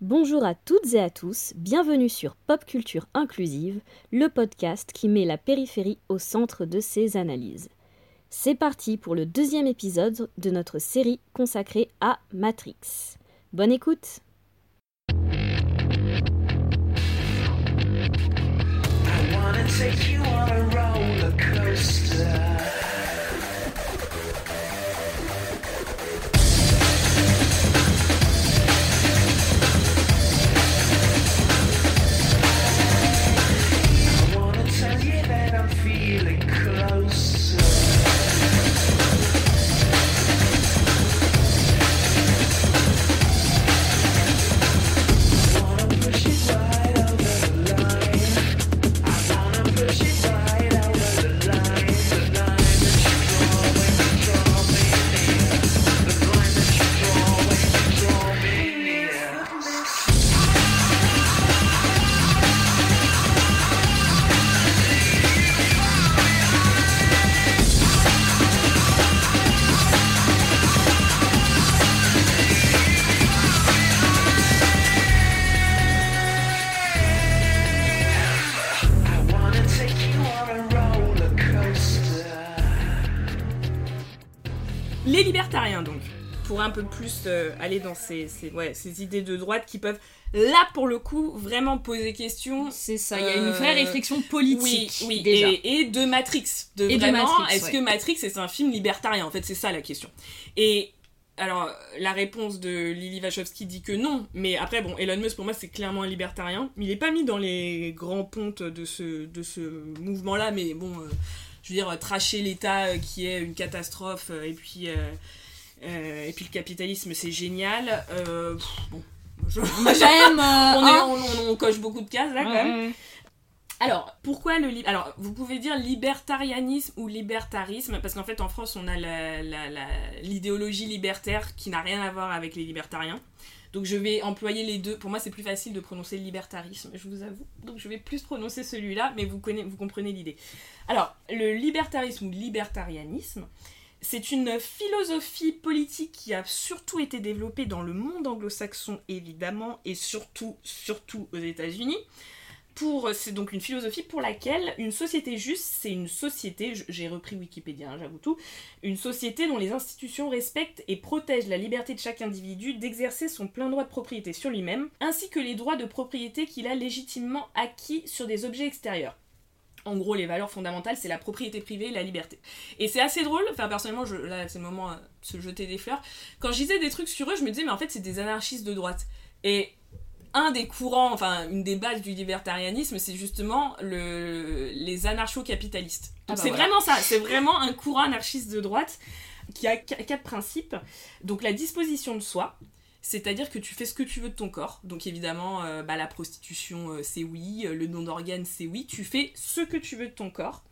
Bonjour à toutes et à tous, bienvenue sur Pop Culture Inclusive, le podcast qui met la périphérie au centre de ses analyses. C'est parti pour le deuxième épisode de notre série consacrée à Matrix. Bonne écoute peu plus euh, aller dans ces, ces- ouais, ces idées de droite qui peuvent, là pour le coup, vraiment poser question. C'est ça, il y a une vraie Euh, réflexion politique Oui, oui, déjà. Et, et de Matrix. De Et vraiment, Matrix, est-ce ouais. que Matrix c'est un film libertarien En fait, c'est ça la question. Et alors, la réponse de Lily Wachowski dit que non, mais après, bon, Elon Musk pour moi c'est clairement un libertarien. Il est pas mis dans les grands pontes de ce, de ce mouvement-là, mais bon, euh, je veux dire, tracher l'État euh, qui est une catastrophe, euh, et puis. Euh, et puis le capitalisme c'est génial. Euh, pff, bon, je- j'aime. euh, on, est- on- on- on coche beaucoup de cases là quand même. Alors, pourquoi le li- Alors, vous pouvez dire libertarianisme ou libertarisme, parce qu'en fait, en France, on a la- la- la- l'idéologie libertaire qui n'a rien à voir avec les libertariens. Donc, je vais employer les deux. Pour moi, c'est plus facile de prononcer libertarisme, je vous avoue. Donc, je vais plus prononcer celui-là, mais vous, connaissez, vous comprenez l'idée. Alors, le libertarisme ou libertarianisme, c'est une philosophie politique qui a surtout été développée dans le monde anglo-saxon, évidemment, et surtout, surtout aux États-Unis c'est donc une philosophie pour laquelle une société juste, c'est une société, j'ai repris Wikipédia, hein, j'avoue tout, une société dont les institutions respectent et protègent la liberté de chaque individu d'exercer son plein droit de propriété sur lui-même, ainsi que les droits de propriété qu'il a légitimement acquis sur des objets extérieurs. En gros, les valeurs fondamentales, c'est la propriété privée et la liberté. Et c'est assez drôle, enfin personnellement, je, là c'est le moment euh, de se jeter des fleurs. Quand je disais des trucs sur eux, je me disais, mais en fait, c'est des anarchistes de droite. Et un des courants, enfin une des bases du libertarianisme, c'est justement le, les anarcho-capitalistes. Ah Donc bah c'est voilà. vraiment ça, c'est vraiment un courant anarchiste de droite qui a qu- quatre principes. Donc la disposition de soi, c'est-à-dire que tu fais ce que tu veux de ton corps. Donc évidemment, euh, bah, la prostitution, euh, c'est oui, euh, le don d'organes, c'est oui. Tu fais ce que tu veux de ton corps.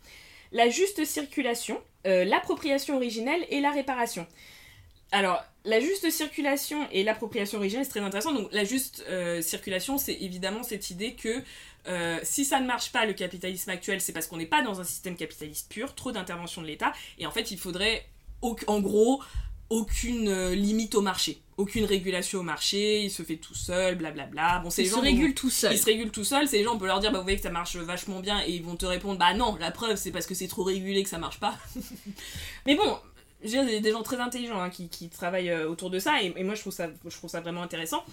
La juste circulation, l'appropriation originelle et la réparation. Alors, la juste circulation et l'appropriation originelle, c'est très intéressant. Donc, la juste circulation, c'est évidemment cette idée que si ça ne marche pas, le capitalisme actuel, c'est parce qu'on n'est pas dans un système capitaliste pur, trop d'intervention de l'État, et en fait, il faudrait, au- en gros, aucune limite au marché, aucune régulation au marché, il se fait tout seul, blablabla. Bon, c'est Il les se gens régule tout seul. ils se régulent tout seuls, ces gens, on peut leur dire, bah vous voyez que ça marche vachement bien, et ils vont te répondre, bah non, la preuve, c'est parce que c'est trop régulé que ça marche pas. Mais bon, dire, il y a des gens très intelligents hein, qui, qui travaillent euh, autour de ça, et, et moi je trouve ça, je trouve ça vraiment intéressant.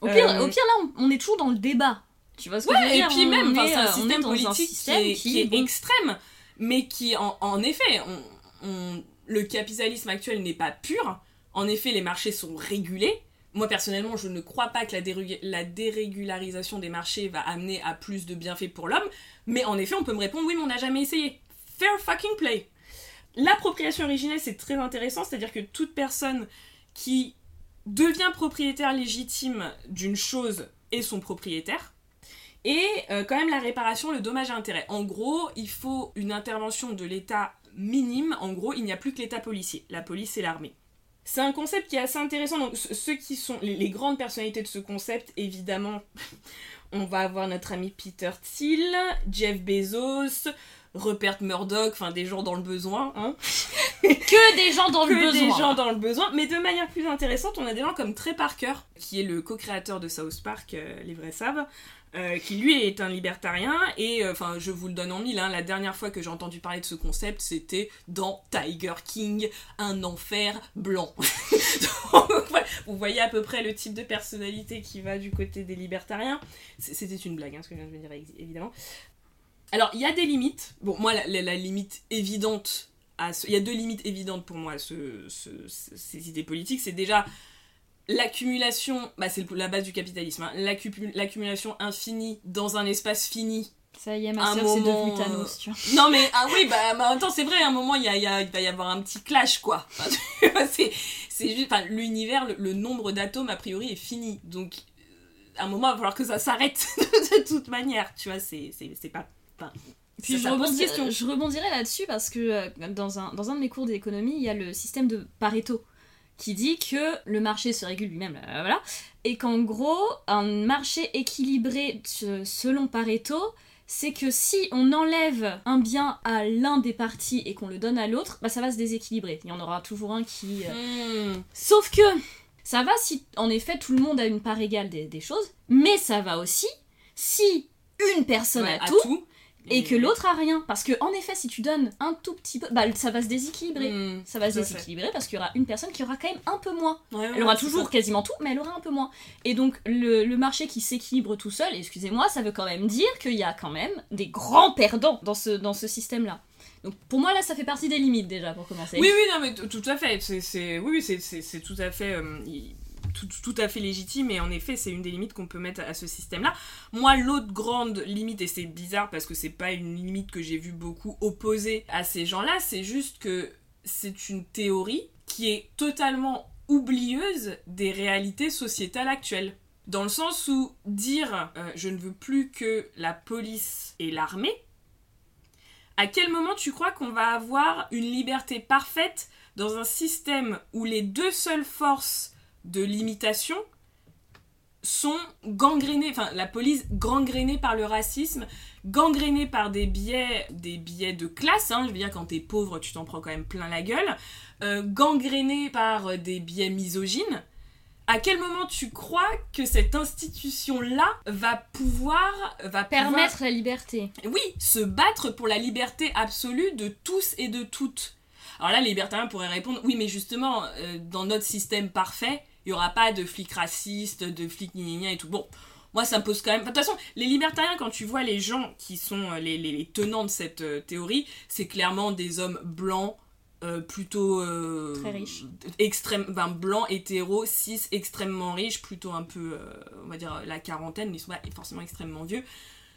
Au pire, Euh, au pire là, on, on est toujours dans le débat. Tu vois ce que je veux Ouais, et dire puis même, c'est un euh, système dans politique système qui est, qui est bon, extrême, mais qui, en, en effet, on- on- le capitalisme actuel n'est pas pur. En effet, les marchés sont régulés. Moi, personnellement, je ne crois pas que la, dérégularisation des marchés va amener à plus de bienfaits pour l'homme. Mais en effet, on peut me répondre, oui, mais on n'a jamais essayé. Fair fucking play. L'appropriation originelle, c'est très intéressant, c'est-à-dire que toute personne qui devient propriétaire légitime d'une chose est son propriétaire. Et euh, quand même la réparation, le dommage à intérêt. En gros, il faut une intervention de l'État minime. En gros, il n'y a plus que l'État policier. La police et l'armée. C'est un concept qui est assez intéressant. Donc, ce- ceux qui sont les, les grandes personnalités de ce concept, évidemment, on va avoir notre ami Peter Thiel, Jeff Bezos, Rupert Murdoch, enfin des gens dans le besoin. Hein. Que des gens dans le que besoin. des gens dans le besoin, mais de manière plus intéressante, on a des gens comme Trey Parker, qui est le co-créateur de South Park, euh, les vrais savent, euh, qui lui est un libertarien, et euh, enfin, je vous le donne en mille, hein, la dernière fois que j'ai entendu parler de ce concept, c'était dans Tiger King, un enfer blanc. Donc, voilà, vous voyez à peu près le type de personnalité qui va du côté des libertariens. C'était une blague, hein, ce que je viens de dire, évidemment. Alors, il y a des limites. Bon, moi, la, limite évidente à ce- Il y a deux limites évidentes pour moi à ce- ces idées politiques. C'est déjà l'accumulation, bah, c'est la base du capitalisme, hein, l'accu- l'accumulation infinie dans un espace fini. Ça y est, ma c'est moment, devenu Thanos, tu vois. Non mais, ah oui, bah, mais en même temps, c'est vrai, à un moment, il, y a, il y a- il va y avoir un petit clash, quoi. Enfin, c'est juste, enfin, l'univers, le, le nombre d'atomes, a priori, est fini. Donc, euh, à un moment, il va falloir que ça s'arrête de toute manière, tu vois, c'est pas... enfin, Puis je, question. je rebondirai là-dessus parce que euh, dans, un, dans un de mes cours d'économie, il y a le système de Pareto qui dit que le marché se régule lui-même, euh, voilà, et qu'en gros, un marché équilibré se- selon Pareto, c'est que si on enlève un bien à l'un des parties et qu'on le donne à l'autre, bah ça va se déséquilibrer. Il y en aura toujours un qui... euh, Hmm. Sauf que ça va si en effet tout le monde a une part égale des, des choses, mais ça va aussi si une personne Ouais, a tout et que l'autre a rien. Parce que en effet, si tu donnes un tout petit peu, bah ça va se déséquilibrer. Hmm. Ça va se fait. déséquilibrer parce qu'il y aura une personne qui aura quand même un peu moins. Ouais, Elle ouais, aura toujours ça. quasiment tout, mais elle aura un peu moins. Et donc le, le marché qui s'équilibre tout seul, excusez-moi, ça veut quand même dire qu'il y a quand même des grands perdants dans ce, dans ce système-là. Donc pour moi là, ça fait partie des limites déjà pour commencer. Oui, oui, non, mais tout à fait. C'est, oui, oui, c'est, tout à fait, euh, tout, tout à fait légitime. Et en effet, c'est une des limites qu'on peut mettre à ce système-là. Moi, l'autre grande limite, et c'est bizarre parce que c'est pas une limite que j'ai vu beaucoup opposée à ces gens-là, c'est juste que c'est une théorie qui est totalement oublieuse des réalités sociétales actuelles. Dans le sens où dire euh, je ne veux plus que la police et l'armée, à quel moment tu crois qu'on va avoir une liberté parfaite dans un système où les deux seules forces de limitation sont gangrénées, enfin la police gangrénée par le racisme, gangrénée par des biais, des biais de classe, hein, je veux dire quand t'es pauvre tu t'en prends quand même plein la gueule, euh, gangrénée par des biais misogynes, à quel moment tu crois que cette institution-là va pouvoir, va pouvoir Permettre la liberté. oui, se battre pour la liberté absolue de tous et de toutes. Alors là, les libertariens pourraient répondre, oui, mais justement, euh, dans notre système parfait, il n'y aura pas de flics racistes, de flics gna et tout. Bon, moi, ça me pose quand même... De toute façon, les libertariens, quand tu vois les gens qui sont euh, les, les- les tenants de cette euh, théorie, c'est clairement des hommes blancs, euh, plutôt... euh, Très riches. Extrême, ben, blancs, hétéros, cis, extrêmement riches, plutôt un peu, on va dire, la quarantaine, mais ils sont pas forcément extrêmement vieux.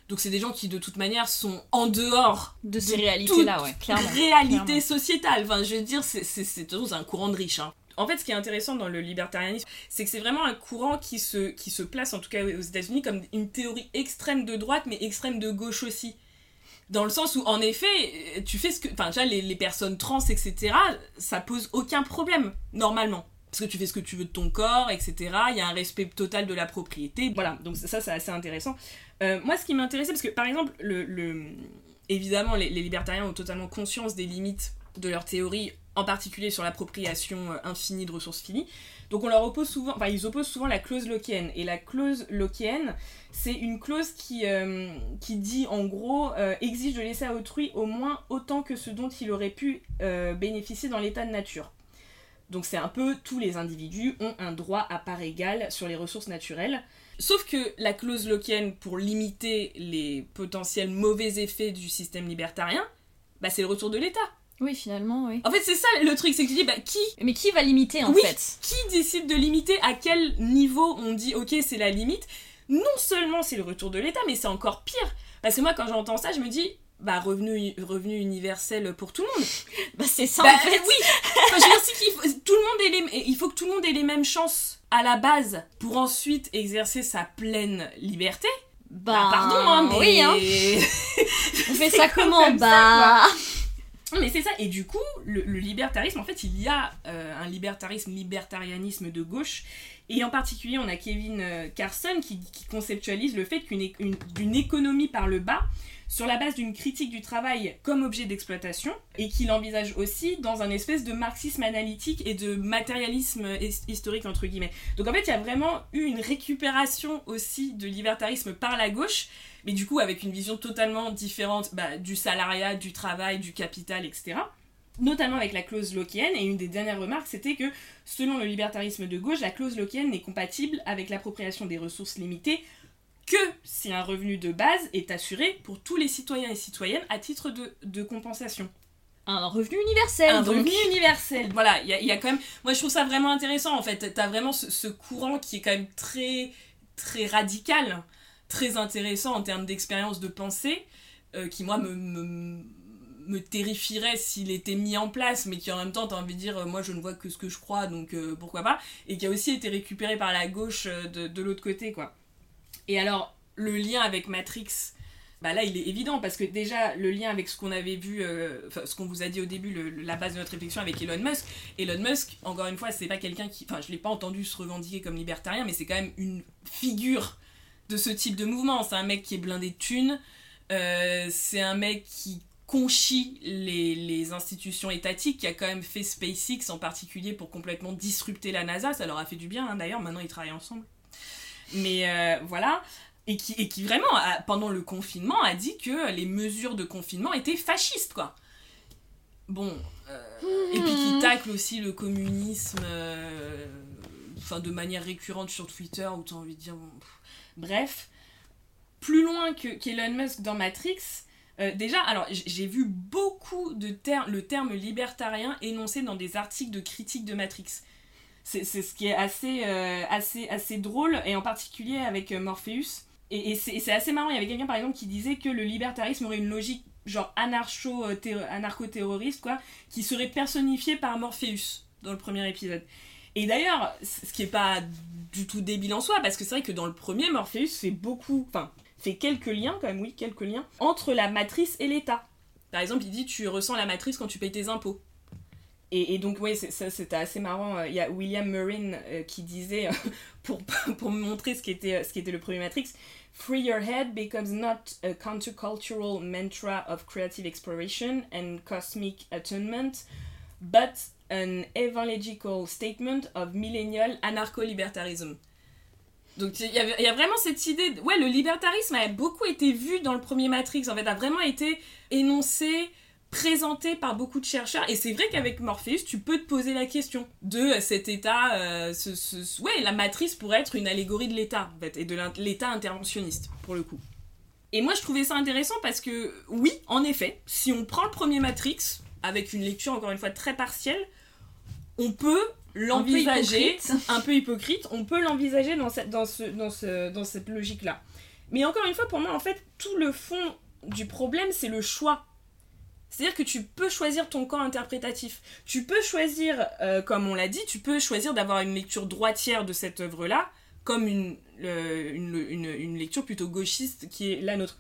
Donc c'est des gens qui de toute manière sont en dehors De ces de réalités-là, toute ouais, clairement. réalité clairement. sociétale. Enfin, je veux dire, c'est c'est un courant de riches. hein. En fait, ce qui est intéressant dans le libertarianisme, c'est que c'est vraiment un courant qui se, qui se place, en tout cas aux États-Unis, comme une théorie extrême de droite, mais extrême de gauche aussi. Dans le sens où, en effet, tu fais ce que. Enfin, déjà, les, personnes trans, etc., ça pose aucun problème, normalement. Parce que tu fais ce que tu veux de ton corps, etc. Il y a un respect total de la propriété. Voilà, donc ça, c'est assez intéressant. Euh, moi, ce qui m'intéressait, parce que par exemple, le, le- évidemment, les, les libertariens ont totalement conscience des limites de leur théorie, en particulier sur l'appropriation euh, infinie de ressources finies. Donc on leur oppose souvent, enfin ils opposent souvent la clause lockéenne. Et la clause lockéenne, c'est une clause qui, euh, qui dit en gros euh, exige de laisser à autrui au moins autant que ce dont il aurait pu bénéficier dans l'état de nature. Donc c'est un peu tous les individus ont un droit à part égale sur les ressources naturelles. Sauf que la clause lockéenne, pour limiter les potentiels mauvais effets du système libertarien, bah c'est le retour de l'État. Oui, finalement, oui. En fait, c'est ça le truc, c'est que tu dis, bah qui Mais qui va limiter en Oui. fait qui décide de limiter à quel niveau on dit ok c'est la limite? Non seulement c'est le retour de l'État mais c'est encore pire parce que moi quand j'entends ça je me dis bah revenu, revenu universel pour tout le monde Bah c'est ça bah en fait. oui Enfin, je veux dire, qu'il faut- tout le monde ait les, il faut que tout le monde ait les mêmes chances à la base pour ensuite exercer sa pleine liberté Bah, Ah, pardon hein, mais Oui, hein. On fait ça comme comment? comme ça, Bah. Mais c'est ça, et du coup, le, libertarisme, en fait, il y a euh, un libertarisme, libertarianisme de gauche Et en particulier, on a Kevin euh, Carson qui, conceptualise le fait qu'une économie par le bas, sur la base d'une critique du travail comme objet d'exploitation, et qu'il envisage aussi dans un espèce de marxisme analytique et de matérialisme his- historique, entre guillemets. Donc en fait, il y a vraiment eu une récupération aussi de libertarisme par la gauche, mais du coup avec une vision totalement différente bah, du salariat, du travail, du capital, etc. Notamment avec la clause lockéenne, et une des dernières remarques, c'était que selon le libertarisme de gauche, la clause lockéenne n'est compatible avec l'appropriation des ressources limitées que si un revenu de base est assuré pour tous les citoyens et citoyennes à titre de, de compensation. Un revenu universel. Un donc. revenu universel. Voilà, il y a, il y a quand même. Moi, je trouve ça vraiment intéressant en fait. T'as vraiment ce, ce courant qui est quand même très, très radical, très intéressant en termes d'expérience de pensée, euh, qui moi me, me, me terrifierait s'il était mis en place, mais qui en même temps, t'as envie de dire, euh, moi je ne vois que ce que je crois, donc euh, pourquoi pas, et qui a aussi été récupéré par la gauche euh, de, de l'autre côté, quoi. Et alors, le lien avec Matrix, bah là il est évident parce que déjà le lien avec ce qu'on avait vu, euh, ce qu'on vous a dit au début, la base de notre réflexion avec Elon Musk. Elon Musk, encore une fois, c'est pas quelqu'un qui, enfin je l'ai pas entendu se revendiquer comme libertarien, mais c'est quand même une figure de ce type de mouvement. C'est un mec qui est blindé de thunes, euh, c'est un mec qui conchit les, les institutions étatiques, qui a quand même fait SpaceX en particulier pour complètement disrupter la NASA. Ça leur a fait du bien hein, d'ailleurs, maintenant ils travaillent ensemble. Mais euh, voilà. Et qui, et qui vraiment, a- pendant le confinement, a dit que les mesures de confinement étaient fascistes, quoi. Bon. euh, et puis qui tacle aussi le communisme euh, enfin, de manière récurrente sur Twitter, où t'as envie de dire. bon. Bref. Plus loin que qu'Elon Musk dans Matrix, euh, déjà, alors j'ai vu beaucoup de termes, le terme libertarien énoncé dans des articles de critique de Matrix. C'est ce qui est assez, euh, assez, assez drôle, et en particulier avec euh, Morpheus. Et, c'est assez marrant, il y avait quelqu'un par exemple qui disait que le libertarisme aurait une logique genre euh, terro- anarcho-terroriste, quoi, qui serait personnifiée par Morpheus dans le premier épisode. Et d'ailleurs, ce qui est pas du tout débile en soi, parce que c'est vrai que dans le premier, Morpheus fait beaucoup, enfin, fait quelques liens, quand même, oui, quelques liens, entre la matrice et l'État. Par exemple, il dit tu ressens la matrice quand tu payes tes impôts. Et, et donc, oui, c'était assez marrant. Il y a William Murrin euh, qui disait, pour, pour me montrer ce qu'était ce qu'était le premier Matrix, Free your head becomes not a countercultural mantra of creative exploration and cosmic attunement, but an evangelical statement of millennial anarcho-libertarism. Donc il y, y a vraiment cette idée, de- ouais, le libertarisme a beaucoup été vu dans le premier Matrix, en fait, a vraiment été énoncé, présenté par beaucoup de chercheurs, et c'est vrai qu'avec Morpheus, tu peux te poser la question de cet état, euh, ce, ce- ouais, la matrice pourrait être une allégorie de l'état, en fait, et de l'état interventionniste, pour le coup. Et moi, je trouvais ça intéressant parce que, oui, en effet, si on prend le premier Matrix, avec une lecture, encore une fois, très partielle, on peut l'envisager hypocrite. un peu hypocrite, on peut l'envisager dans cette, dans, ce, dans, ce, dans cette logique-là. Mais encore une fois, pour moi, en fait, tout le fond du problème, c'est le choix. C'est-à-dire que tu peux choisir ton camp interprétatif. Tu peux choisir, euh, comme on l'a dit, tu peux choisir d'avoir une lecture droitière de cette œuvre-là, comme une, une, une- une lecture plutôt gauchiste qui est la nôtre.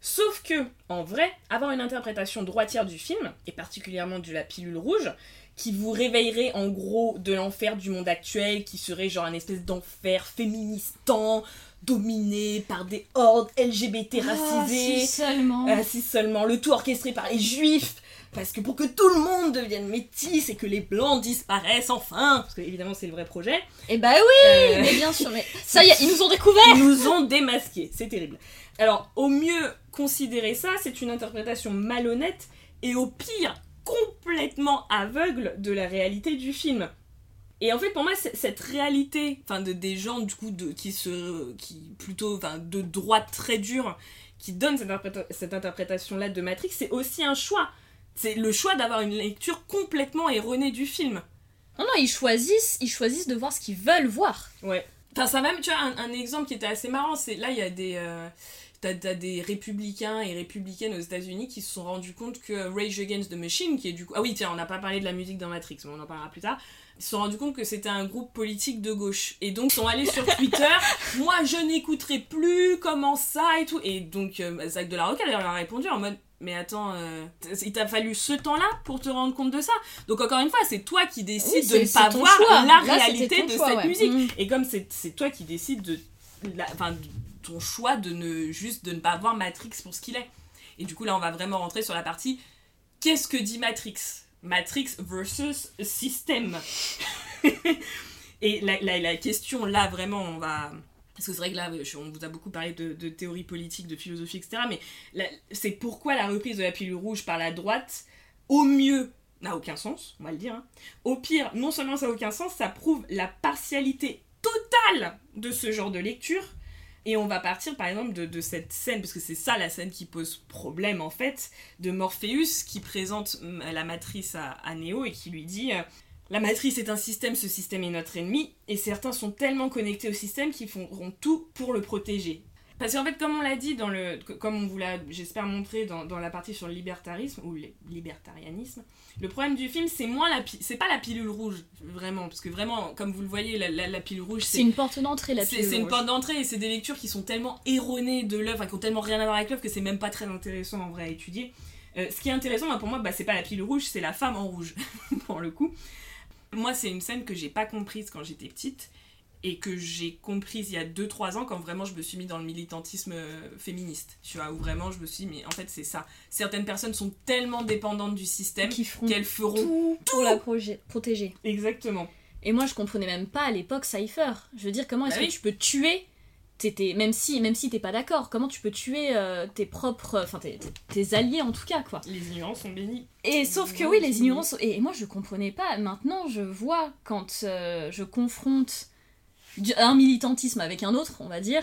Sauf que, en vrai, avoir une interprétation droitière du film, et particulièrement de la pilule rouge, qui vous réveillerait en gros de l'enfer du monde actuel, qui serait genre un espèce d'enfer féministant, dominé par des hordes LGBT Ah, racisées, si seulement. euh, si seulement le tout orchestré par les juifs, parce que pour que tout le monde devienne métis et que les blancs disparaissent enfin, parce que évidemment c'est le vrai projet, Eh bah oui, euh, mais bien sûr, mais ça y est, ils nous ont découvert. ils nous ont démasqués, c'est terrible. Alors, au mieux considérer ça, c'est une interprétation malhonnête et au pire complètement aveugle de la réalité du film. Et en fait, pour moi, cette réalité, enfin, de, des gens du coup de, qui se, qui plutôt, enfin, de droite très dure, qui donnent cette, interpréta- cette interprétation-là de Matrix, c'est aussi un choix. C'est le choix d'avoir une lecture complètement erronée du film. Non, non, ils choisissent, ils choisissent de voir ce qu'ils veulent voir. Ouais. Enfin, ça même, tu vois, un, un exemple qui était assez marrant, c'est là, il y a des. euh, T'as t'as des républicains et républicaines aux États-Unis qui se sont rendus compte que Rage Against the Machine, qui est du coup. Ah oui, tiens, on n'a pas parlé de la musique dans Matrix, mais on en parlera plus tard. Ils se sont rendus compte que c'était un groupe politique de gauche. Et donc, ils sont allés sur Twitter. Moi, je n'écouterai plus, comment ça et tout. Et donc, euh, Zach de la leur a répondu en mode mais attends, euh, il t'a fallu ce temps-là pour te rendre compte de ça. Donc encore une fois, c'est toi qui décides Oui, de ne pas voir choix. la Là, réalité de choix, cette ouais. musique. Mhm. Et comme c'est toi qui décides de, la- enfin, de ton choix de ne juste de ne pas voir Matrix pour ce qu'il est. Et du coup là, on va vraiment rentrer sur la partie qu'est-ce que dit Matrix? Matrix versus système. Et la, la- question là, vraiment, on va. Parce que c'est vrai que là, on vous a beaucoup parlé de, théorie politique, de philosophie, etc. Mais c'est pourquoi la reprise de la pilule rouge par la droite, au mieux, n'a aucun sens, on va le dire. hein. Au pire, non seulement ça n'a aucun sens, ça prouve la partialité totale de ce genre de lecture. Et on va partir par exemple de, cette scène, parce que c'est ça la scène qui pose problème en fait, de Morpheus qui présente hum, la matrice à, à Neo et qui lui dit euh, La matrice est un système, ce système est notre ennemi, et certains sont tellement connectés au système qu'ils feront tout pour le protéger. Parce qu'en fait, comme on l'a dit, dans le, comme on vous l'a, j'espère, montré dans, dans la partie sur le libertarisme, ou le libertarianisme, le problème du film, c'est moins la c'est pas la pilule rouge, vraiment, parce que vraiment, comme vous le voyez, la, la- la pilule rouge, C'est une porte d'entrée la pilule c'est une porte d'entrée et c'est des lectures qui sont tellement erronées de l'œuvre, qui ont tellement rien à voir avec l'œuvre que c'est même pas très intéressant en vrai à étudier. Euh, ce qui est intéressant pour moi, bah, c'est pas la pilule rouge, c'est la femme en rouge, pour le coup. Moi, c'est une scène que j'ai pas comprise quand j'étais petite et que j'ai comprise il y a 2-3 ans quand vraiment je me suis mis dans le militantisme euh, féministe. Tu vois, où vraiment je me suis dit, mais en fait, c'est ça. Certaines personnes sont tellement dépendantes du système qu'elles feront. tout pour la protéger. Exactement. Et moi, je comprenais même pas à l'époque Cypher. Je veux dire, comment est-ce Bah que oui. tu peux tuer même si même si t'es pas d'accord, comment tu peux tuer euh, tes propres, enfin tes, alliés en tout cas quoi. Les ignorants sont bénis. Et sauf que oui, les ignorants sont... Et moi, je comprenais pas. Maintenant, je vois quand euh, je confronte un militantisme avec un autre, on va dire,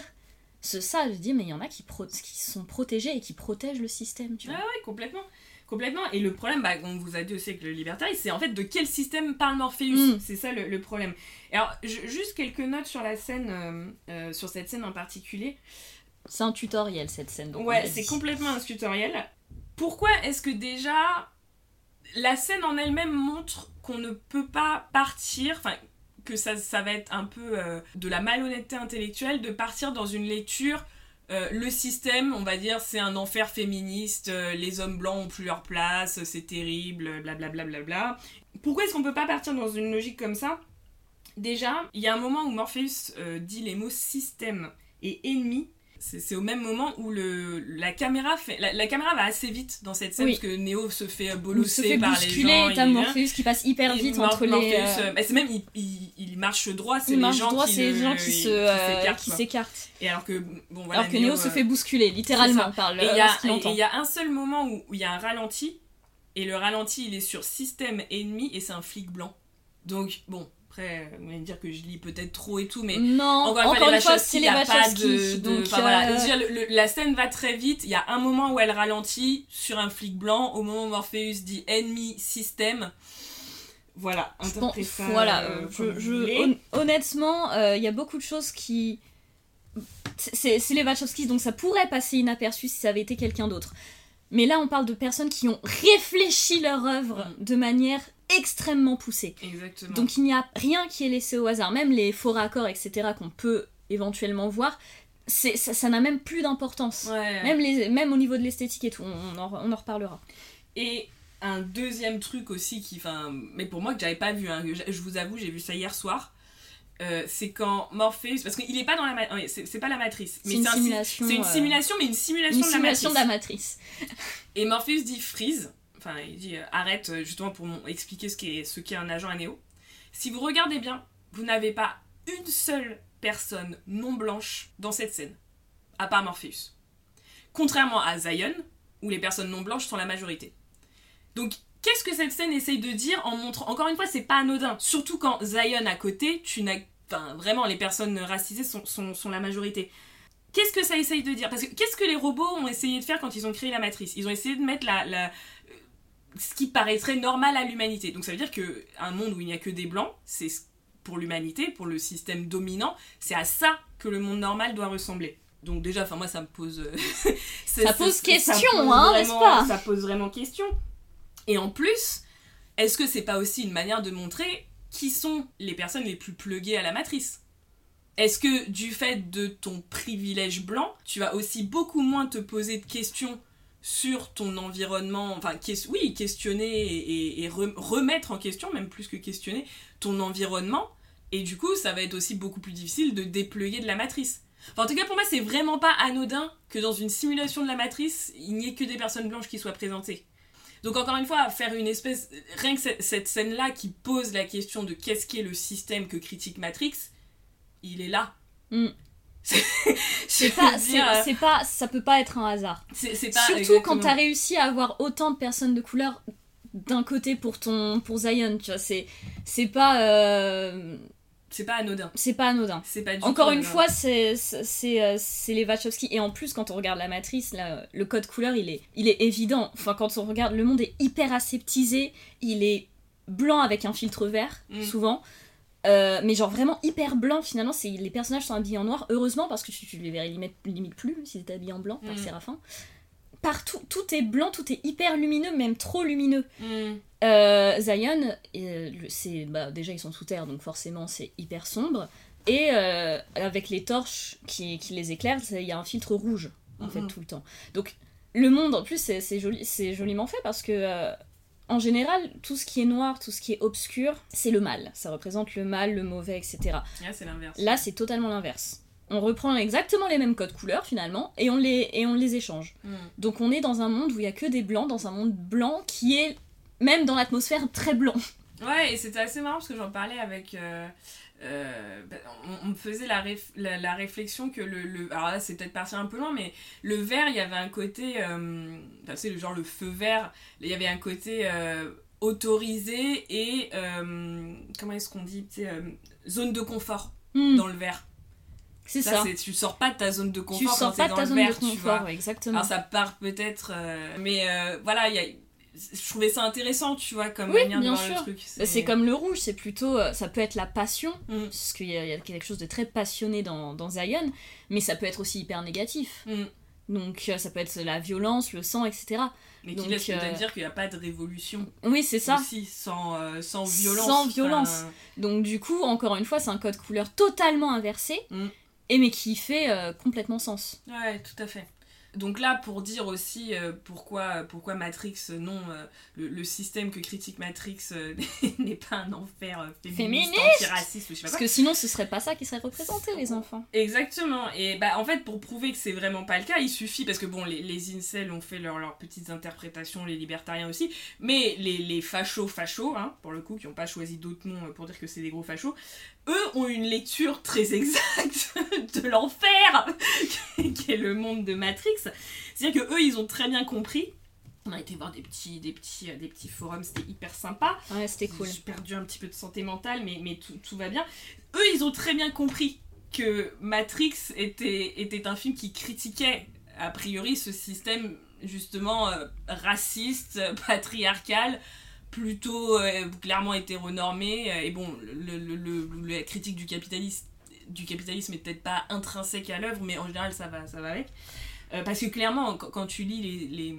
ce ça, je dis, mais il y en a qui, pro- qui sont protégés et qui protègent le système, tu vois. Ouais, ouais, complètement. Complètement. Et le problème, bah, on vous a dit aussi avec le libertarisme, c'est en fait de quel système parle Morpheus. Mm. C'est ça le, le problème. Alors, ju- juste quelques notes sur la scène, euh, euh, sur cette scène en particulier. C'est un tutoriel, cette scène. donc on ouais, c'est complètement un tutoriel. Pourquoi est-ce que déjà la scène en elle-même montre qu'on ne peut pas partir, enfin que ça, ça va être un peu euh, de la malhonnêteté intellectuelle de partir dans une lecture. euh, le système, on va dire, c'est un enfer féministe, euh, les hommes blancs ont plus leur place, c'est terrible, blablabla. Bla, bla, bla. Pourquoi est-ce qu'on peut pas partir dans une logique comme ça? Déjà, il y a un moment où Morpheus dit les mots système et ennemi. C'est au même moment où le, la, caméra fait, la, la caméra va assez vite dans cette scène Oui. parce que Neo se fait bolosser se fait par les bousculer, gens. t'as il- Morpheus qui passe hyper et vite Mor- entre les... Euh, c'est même, il, il, il marche droit, c'est les gens droit, qui, les gens euh, s'écartent. Et alors que, bon voilà. Alors que Neo se euh, fait bousculer, littéralement, par le Et il y, a- et- et un seul moment où où il y a un ralenti, et le ralenti il est sur système ennemi, et c'est un flic blanc. Donc, bon, après, vous allez me dire que je lis peut-être trop et tout, mais. Non, Encore, une fois, c'est les Wachowski. de, donc, voilà. euh, veux dire, le- le- la scène va très vite. Il y a un moment où elle ralentit sur un flic blanc. Au moment où Morpheus dit ennemi système. Voilà, interprétez ça. voilà, euh, euh, je, je- honnêtement, euh, il y a beaucoup de choses qui. C'est c'est les Wachowski, donc ça pourrait passer inaperçu si ça avait été quelqu'un d'autre. Mais là, on parle de personnes qui ont réfléchi leur œuvre de manière extrêmement poussée. Exactement. Donc il n'y a rien qui est laissé au hasard. Même les faux raccords, etc., qu'on peut éventuellement voir, ça n'a même plus d'importance. Ouais. Même, les, même au niveau de l'esthétique et tout, on en, on en reparlera. Et un deuxième truc aussi qui, enfin, mais pour moi que j'avais pas vu, hein, je je vous avoue, j'ai vu ça hier soir. euh, c'est quand Morpheus, parce qu'il est pas dans la, ouais, c'est pas la matrice, mais C'est une un si- simulation. c'est une euh, simulation, mais une simulation, une de, la simulation de la matrice. Et Morpheus dit freeze, enfin il dit euh, arrête euh, justement pour expliquer ce qu'est ce un agent à Néo. Si vous regardez bien, vous n'avez pas une seule personne non blanche dans cette scène, à part Morpheus. Contrairement à Zion, où les personnes non blanches sont la majorité. Donc qu'est-ce que cette scène essaye de dire en montrant Encore une fois, c'est pas anodin, surtout quand Zion à côté, tu n'as, enfin vraiment les personnes racisées sont, sont, sont la majorité. Qu'est-ce que ça essaye de dire? Parce que qu'est-ce que les robots ont essayé de faire quand ils ont créé la matrice? Ils ont essayé de mettre la, ce qui paraîtrait normal à l'humanité. Donc ça veut dire que un monde où il n'y a que des blancs, c'est ce- pour l'humanité, pour le système dominant, c'est à ça que le monde normal doit ressembler. Donc déjà, enfin moi ça me pose, euh, Ça pose ça question, pose hein, n'est-ce pas? Ça pose vraiment question. Et en plus, est-ce que c'est pas aussi une manière de montrer qui sont les personnes les plus pluguées à la matrice? Est-ce que du fait de ton privilège blanc, tu vas aussi beaucoup moins te poser de questions sur ton environnement, enfin, ques- oui, questionner et, et- et re- remettre en question, même plus que questionner, ton environnement. Et du coup, ça va être aussi beaucoup plus difficile de dépluguer de la matrice. Enfin, en tout cas, pour moi, c'est vraiment pas anodin que dans une simulation de la matrice, il n'y ait que des personnes blanches qui soient présentées. Donc, encore une fois, faire une espèce. Rien que cette, cette scène-là qui pose la question de qu'est-ce qu'est le système que critique Matrix, il est là. Mm. C'est pas, pas, ça peut pas être un hasard. Pas. Surtout exactement. quand t'as réussi à avoir autant de personnes de couleur d'un côté pour ton, pour Zion, tu vois, c'est, c'est pas, euh, C'est pas anodin. c'est pas anodin. C'est pas du Encore une anodin. fois, c'est c'est euh, c'est les Wachowski. Et en plus, quand on regarde la matrice, là, le code couleur, il est, il est évident. Enfin, quand on regarde, le monde est hyper aseptisé. Il est blanc avec un filtre vert, Mm. souvent. Euh, mais genre vraiment hyper blanc finalement, c'est les personnages sont habillés en noir, heureusement parce que tu, tu les verrais limite, limite plus si t'étais habillé en blanc par Mm. Séraphin. Partout, tout est blanc, tout est hyper lumineux, même trop lumineux. Mm. Euh, Zion, euh, c'est bah, déjà ils sont sous terre, donc forcément c'est hyper sombre. Et avec les torches qui, qui les éclairent, il y a un filtre rouge en fait Mhm. tout le temps. Donc le monde en plus c'est c'est joli, c'est joliment fait parce que en général tout ce qui est noir, tout ce qui est obscur, c'est le mal. Ça représente le mal, le mauvais, etc. Là, c'est l'inverse. Là c'est totalement l'inverse. On reprend exactement les mêmes codes couleurs finalement et on les, et on les échange. Mm. Donc on est dans un monde où il y a que des blancs, dans un monde blanc qui est même dans l'atmosphère très blanc. Ouais, et c'était assez marrant parce que j'en parlais avec. euh, euh, bah, on, me faisait la, réf- la, la réflexion que le, le- Alors là, c'est peut-être parti un peu loin, mais le vert, il y avait un côté. Euh, tu sais, le genre le feu vert, il y avait un côté euh, autorisé et. euh, comment est-ce qu'on dit tu Zone de confort Hmm, dans le vert. c'est Ça, ça. c'est tu sors pas de ta zone de Tu confort sors quand pas de ta zone vert, de tu vois. confort, ouais, exactement. Alors ça part peut-être, euh, mais euh, voilà, il y a, je trouvais ça intéressant, tu vois, comme Oui, manière de bien voir le sûr. truc. Bah, C'est comme le rouge, c'est plutôt. euh, Ça peut être la passion, Mm. parce qu'il y, a il y a quelque chose de très passionné dans, dans Zion, mais ça peut être aussi hyper négatif. Mm. Donc euh, ça peut être la violence, le sang, etc. Mais qui laisse peut-être dire qu'il n'y a pas de révolution Oui, c'est ça. aussi sans, euh, sans violence. Sans violence. Enfin, Donc du coup, encore une fois, c'est un code couleur totalement inversé, Mm. et mais qui fait euh, complètement sens. ouais, tout à fait. Donc là, pour dire aussi euh, pourquoi, pourquoi Matrix, euh, non, euh, le, le système que critique Matrix n'est pas un enfer féministe, Féministe antiraciste, ou je sais pas Parce quoi. que sinon, ce serait pas ça qui serait représenté, les enfants. Exactement. Et bah en fait pour prouver que c'est vraiment pas le cas, il suffit parce que bon les, les incels ont fait leur- leurs petites interprétations, les libertariens aussi, mais les, les fachos fachos, hein, pour le coup, qui ont pas choisi d'autres noms pour dire que c'est des gros fachos, eux ont une lecture très exacte de l'enfer qui est le monde de Matrix. C'est-à-dire que eux ils ont très bien compris. On a été voir des petits, des petits, euh, des petits forums, c'était hyper sympa. Ouais, c'était cool. J'ai perdu un petit peu de santé mentale, mais, mais tout, tout va bien. Eux, ils ont très bien compris que Matrix était, était un film qui critiquait, a priori, ce système justement euh, raciste, patriarcal, plutôt euh, clairement hétéronormé. euh, et bon, le, le- la critique du capitalisme, du capitalisme est peut-être pas intrinsèque à l'œuvre, mais en général, ça va, ça va avec. Euh, parce que clairement, quand, tu lis les,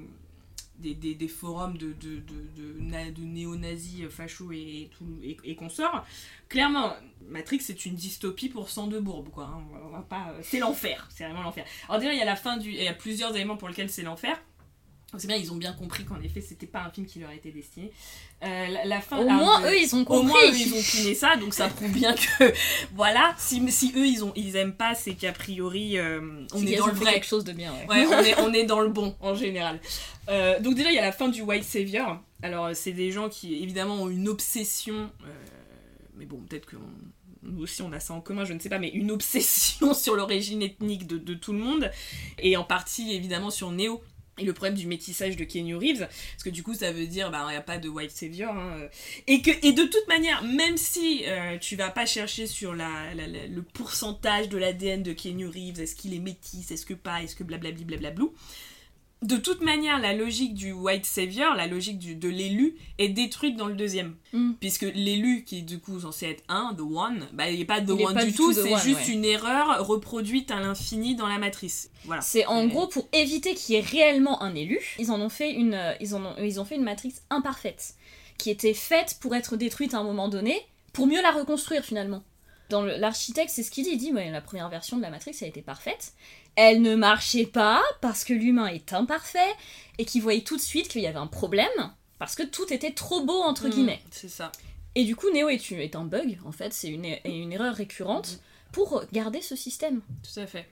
des, forums de, de, de, de, de néo-nazis euh, fachos et, tout, et, consorts, clairement, Matrix c'est une dystopie pour sang de bourbe, quoi. hein. Pas, c'est l'enfer, c'est vraiment l'enfer. Alors déjà, il y a la fin du, il y a plusieurs éléments pour lesquels c'est l'enfer. C'est bien, ils ont bien compris qu'en effet, c'était pas un film qui leur était destiné. Euh, la, la fin, Au alors, moins, je- eux, ils ont au compris. moins, eux, ils ont piné ça, donc ça prouve bien que, voilà, si, si eux, ils, ont, ils aiment pas, c'est qu'a priori, euh, on est dans le vrai. quelque chose de bien, ouais. Ouais, on est, on est dans le bon en général. Euh, donc déjà, il y a la fin du White Savior. Alors, c'est des gens qui, évidemment, ont une obsession... euh, mais bon, peut-être que nous aussi, on a ça en commun, je ne sais pas, mais une obsession sur l'origine ethnique de, de tout le monde. Et en partie, évidemment, sur Neo. Et le problème du métissage de Kenny Reeves, parce que du coup ça veut dire, bah n'y a pas de white savior, hein, euh. et que et de toute manière, même si euh, tu vas pas chercher sur la, la- la- le pourcentage de l'ADN de Kenny Reeves, est-ce qu'il est métis, est-ce que pas, est-ce que blablabli blablablou, de toute manière, la logique du white savior, la logique du- de l'élu, est détruite dans le deuxième. Mm. Puisque l'élu, qui est du coup censé être un, the one, bah il n'est pas the Il one pas du tout, c'est juste ouais. une erreur reproduite à l'infini dans la matrice. Voilà. C'est en gros pour éviter qu'il y ait réellement un élu, ils en ont fait une, euh, ils en ont, ils ont fait une matrice imparfaite, qui était faite pour être détruite à un moment donné, pour mieux la reconstruire finalement. Dans l'architecte, c'est ce qu'il dit. Il dit ouais, la première version de la Matrix a été parfaite. Elle ne marchait pas parce que l'humain est imparfait et qu'il voyait tout de suite qu'il y avait un problème parce que tout était trop beau entre Mm, guillemets. C'est ça. Et du coup, Neo est, est un bug en fait, c'est une, erreur récurrente pour garder ce système. Tout à fait.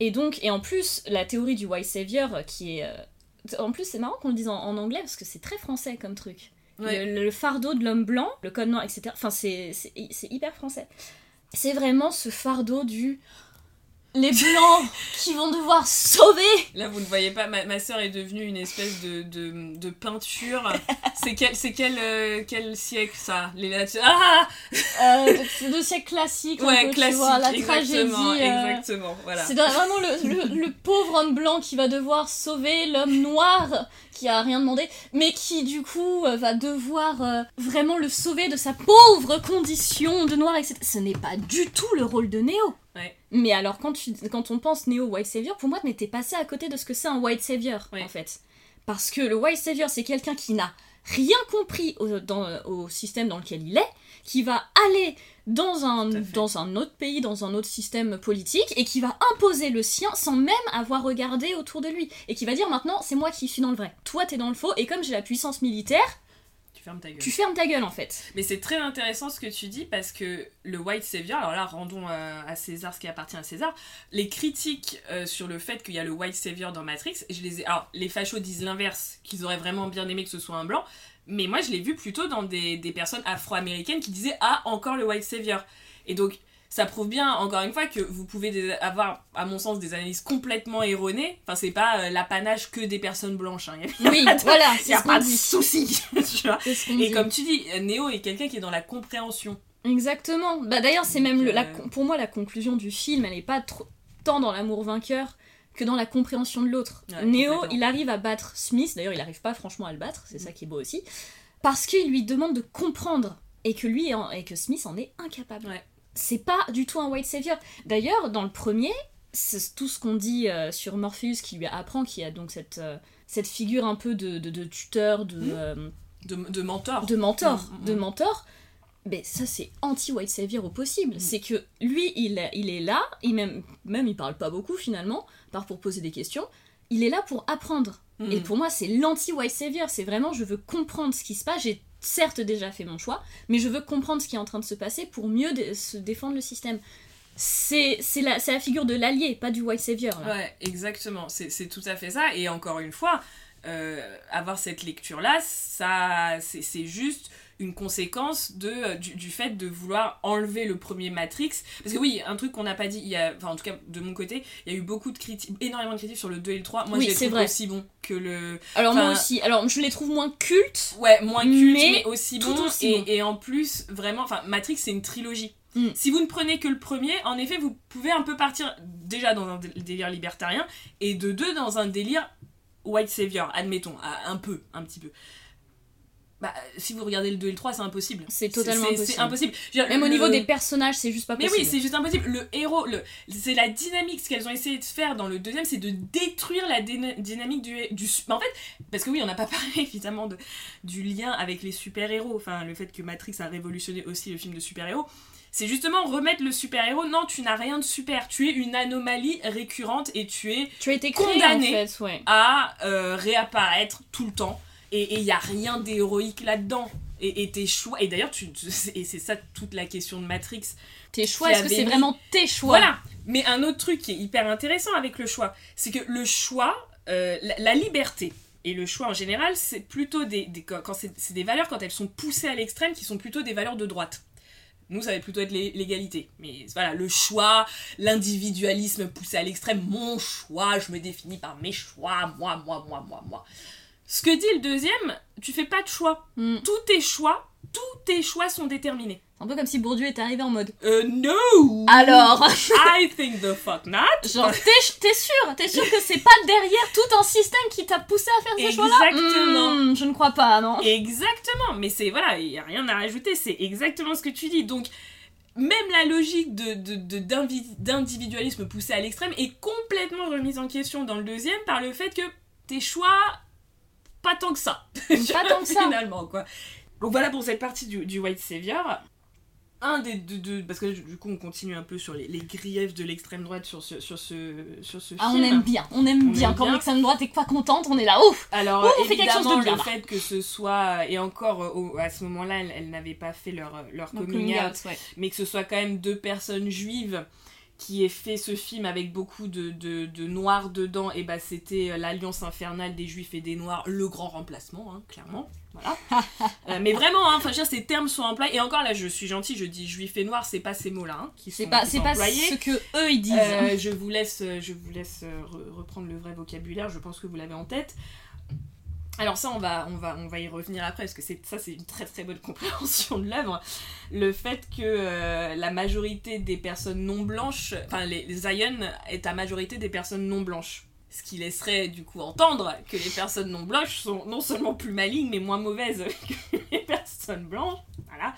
Et donc, et en plus, la théorie du white savior qui est. euh, En plus, c'est marrant qu'on le dise en, en anglais parce que c'est très français comme truc. Ouais. Le, le fardeau de l'homme blanc, le code noir, etc. Enfin, c'est hyper français. C'est vraiment ce fardeau du. Les blancs qui vont devoir sauver Là, vous ne voyez pas, ma, ma soeur est devenue une espèce de, de, de peinture. c'est quel, c'est quel, euh, quel siècle ça? Les Ah euh, de, de siècle classique, Ouais, peu, tu classique. vois, la exactement, tragédie. euh, exactement. Voilà. C'est vraiment le, le- le pauvre homme blanc qui va devoir sauver l'homme noir qui a rien demandé, mais qui du coup euh, va devoir vraiment le sauver de sa pauvre condition de noir, etc. Ce n'est pas du tout le rôle de Neo. Ouais. Mais alors quand, tu, quand on pense Neo White Savior, pour moi, t'es passé à côté de ce que c'est un White Savior Ouais. en fait. Parce que le White Savior, c'est quelqu'un qui n'a rien compris au, dans- au système dans lequel il est, qui va aller dans un, dans un autre pays, dans un autre système politique, et qui va imposer le sien sans même avoir regardé autour de lui. Et qui va dire maintenant, c'est moi qui suis dans le vrai. Toi, t'es dans le faux, et comme j'ai la puissance militaire, fermes ta gueule. tu fermes ta gueule en fait. Mais c'est très intéressant ce que tu dis parce que le White Savior, alors là, rendons euh, à César ce qui appartient à César. Les critiques euh, sur le fait qu'il y a le White Savior dans Matrix, je les ai. Alors, les fachos disent l'inverse, qu'ils auraient vraiment bien aimé que ce soit un blanc. Mais moi, je l'ai vu plutôt dans des, des personnes afro-américaines qui disaient Ah, encore le White Savior. Et donc, ça prouve bien, encore une fois, que vous pouvez des- avoir, à mon sens, des analyses complètement erronées. Enfin, c'est pas euh, l'apanage que des personnes blanches. hein. Il Oui, voilà, n'y c'est a pas de souci. Et comme tu dis, Néo est quelqu'un qui est dans la compréhension. Exactement. Bah d'ailleurs, c'est même le, la, euh, pour moi la conclusion du film, elle est pas trop, tant dans l'amour vainqueur que dans la compréhension de l'autre. Ouais, Neo, complètement. il arrive à battre Smith. D'ailleurs, il arrive pas franchement à le battre. C'est ça qui est beau aussi, parce qu'il lui demande de comprendre et que lui et que Smith en est incapable. Ouais. C'est pas du tout un white savior. D'ailleurs, dans le premier, tout ce qu'on dit euh, sur Morpheus qui lui apprend, qui a donc cette euh, cette figure un peu de, de, de tuteur, de, Mhm. euh, De, de mentor. de mentor, Mm, mm, de mm. mentor. Mais ça c'est anti-white savior au possible. Mm. C'est que lui il, est- il est là, il même, même il parle pas beaucoup finalement, part pour poser des questions. Il est là pour apprendre. Et pour moi c'est l'anti-white savior. C'est vraiment je veux comprendre ce qui se passe. J'ai certes déjà fait mon choix, mais je veux comprendre ce qui est en train de se passer pour mieux se défendre le système. C'est la, la figure de l'allié, pas du white savior. Ouais, exactement. C'est tout à fait ça. Et encore une fois, euh, avoir cette lecture-là, ça, c'est juste une conséquence de, euh, du, du fait de vouloir enlever le premier Matrix. Parce que oui, un truc qu'on n'a pas dit, il y a, enfin en tout cas de mon côté, il y a eu beaucoup de critiques, énormément de critiques sur le 2 et le 3. Moi Oui, je les trouve aussi bons que le... Alors moi aussi. Alors je les trouve moins cultes. Ouais, moins culte, Mais mais, aussi tout bon. aussi et, bon. et en plus, vraiment, enfin, Matrix, c'est une trilogie. Mm. Si vous ne prenez que le premier, en effet, vous pouvez un peu partir déjà dans un dé- délire libertarien, et de deux, dans un délire white savior, admettons, un peu, un petit peu. Bah, si vous regardez le 2 et le 3, c'est impossible. C'est totalement impossible. C'est impossible. Dire, Même au niveau des personnages, c'est juste pas mais possible. oui, c'est juste impossible. Le héros, le, c'est la dynamique. Ce qu'elles ont essayé de faire dans le deuxième, c'est de détruire la dyna- dynamique du, du. mais En fait, parce que oui, on n'a pas parlé évidemment de, du lien avec les super-héros. Enfin, le fait que Matrix a révolutionné aussi le film de super-héros. C'est justement remettre le super-héros. Non, tu n'as rien de super. Tu es une anomalie récurrente et tu es Tu as été créé Condamné. en fait, ouais. à euh, réapparaître tout le temps. Et il n'y a rien d'héroïque là-dedans. Et, et tes choix. Et d'ailleurs, tu, tu- et c'est ça toute la question de Matrix. Tes choix, est-ce que c'est vraiment tes choix Voilà. Mais un autre truc qui est hyper intéressant avec le choix, c'est que le choix, euh, la, la liberté et le choix en général, c'est plutôt des, des- quand c'est des valeurs quand elles sont poussées à l'extrême qui sont plutôt des valeurs de droite. Nous, ça va plutôt être l'é- l'égalité. Mais voilà, le choix, l'individualisme poussé à l'extrême, mon choix, je me définis par mes choix, moi, moi, moi, moi, moi. Ce que dit le deuxième, tu fais pas de choix. Hmm. Tous tes choix, tous tes choix sont déterminés. C'est un peu comme si Bourdieu était arrivé en mode. Euh, no! Alors I think the fuck not! Genre, t'es sûr T'es sûr que c'est pas derrière tout un système qui t'a poussé à faire ces choix-là? Exactement. Hmm, Je ne crois pas, non. Exactement, mais c'est voilà, il n'y a rien à rajouter, c'est exactement ce que tu dis. Donc, même la logique de, de- d'individualisme poussé à l'extrême est complètement remise en question dans le deuxième par le fait que tes choix, pas tant que ça. Pas tant que ça. Finalement, quoi. Donc voilà pour cette partie du, du White Savior. un des deux, parce que du coup on continue un peu sur les, les griefs de l'extrême droite sur ce sur ce sur ce Ah, on aime bien, on aime On bien. aime Quand l'extrême droite est pas contente, on est là, ouf Alors Ouh, on fait quelque chose de bien, le là. fait que ce soit et encore au- à ce moment-là elles, elles n'avaient pas fait leur leur Donc, coming coming out, out, ouais. mais que ce soit quand même deux personnes juives qui aient fait ce film avec beaucoup de, de, de noirs dedans, et bah c'était euh, l'alliance infernale des juifs et des noirs, le grand remplacement, hein, clairement. Voilà. Euh, mais vraiment, hein, dire, ces termes sont employés. Et encore là, je suis gentille, je dis juif et noir, c'est pas ces mots-là hein, qui C'est sont, pas, qui c'est pas ce que eux ils disent. Euh, je vous laisse, je vous laisse re- reprendre le vrai vocabulaire. Je pense que vous l'avez en tête. Alors ça, on va, on va, on va y revenir après parce que ça, c'est une très très bonne compréhension de l'œuvre. Le fait que euh, la majorité des personnes non blanches, enfin les, les Zion est à majorité des personnes non blanches. Ce qui laisserait du coup entendre que les personnes non blanches sont non seulement plus malignes mais moins mauvaises que les personnes blanches. Voilà.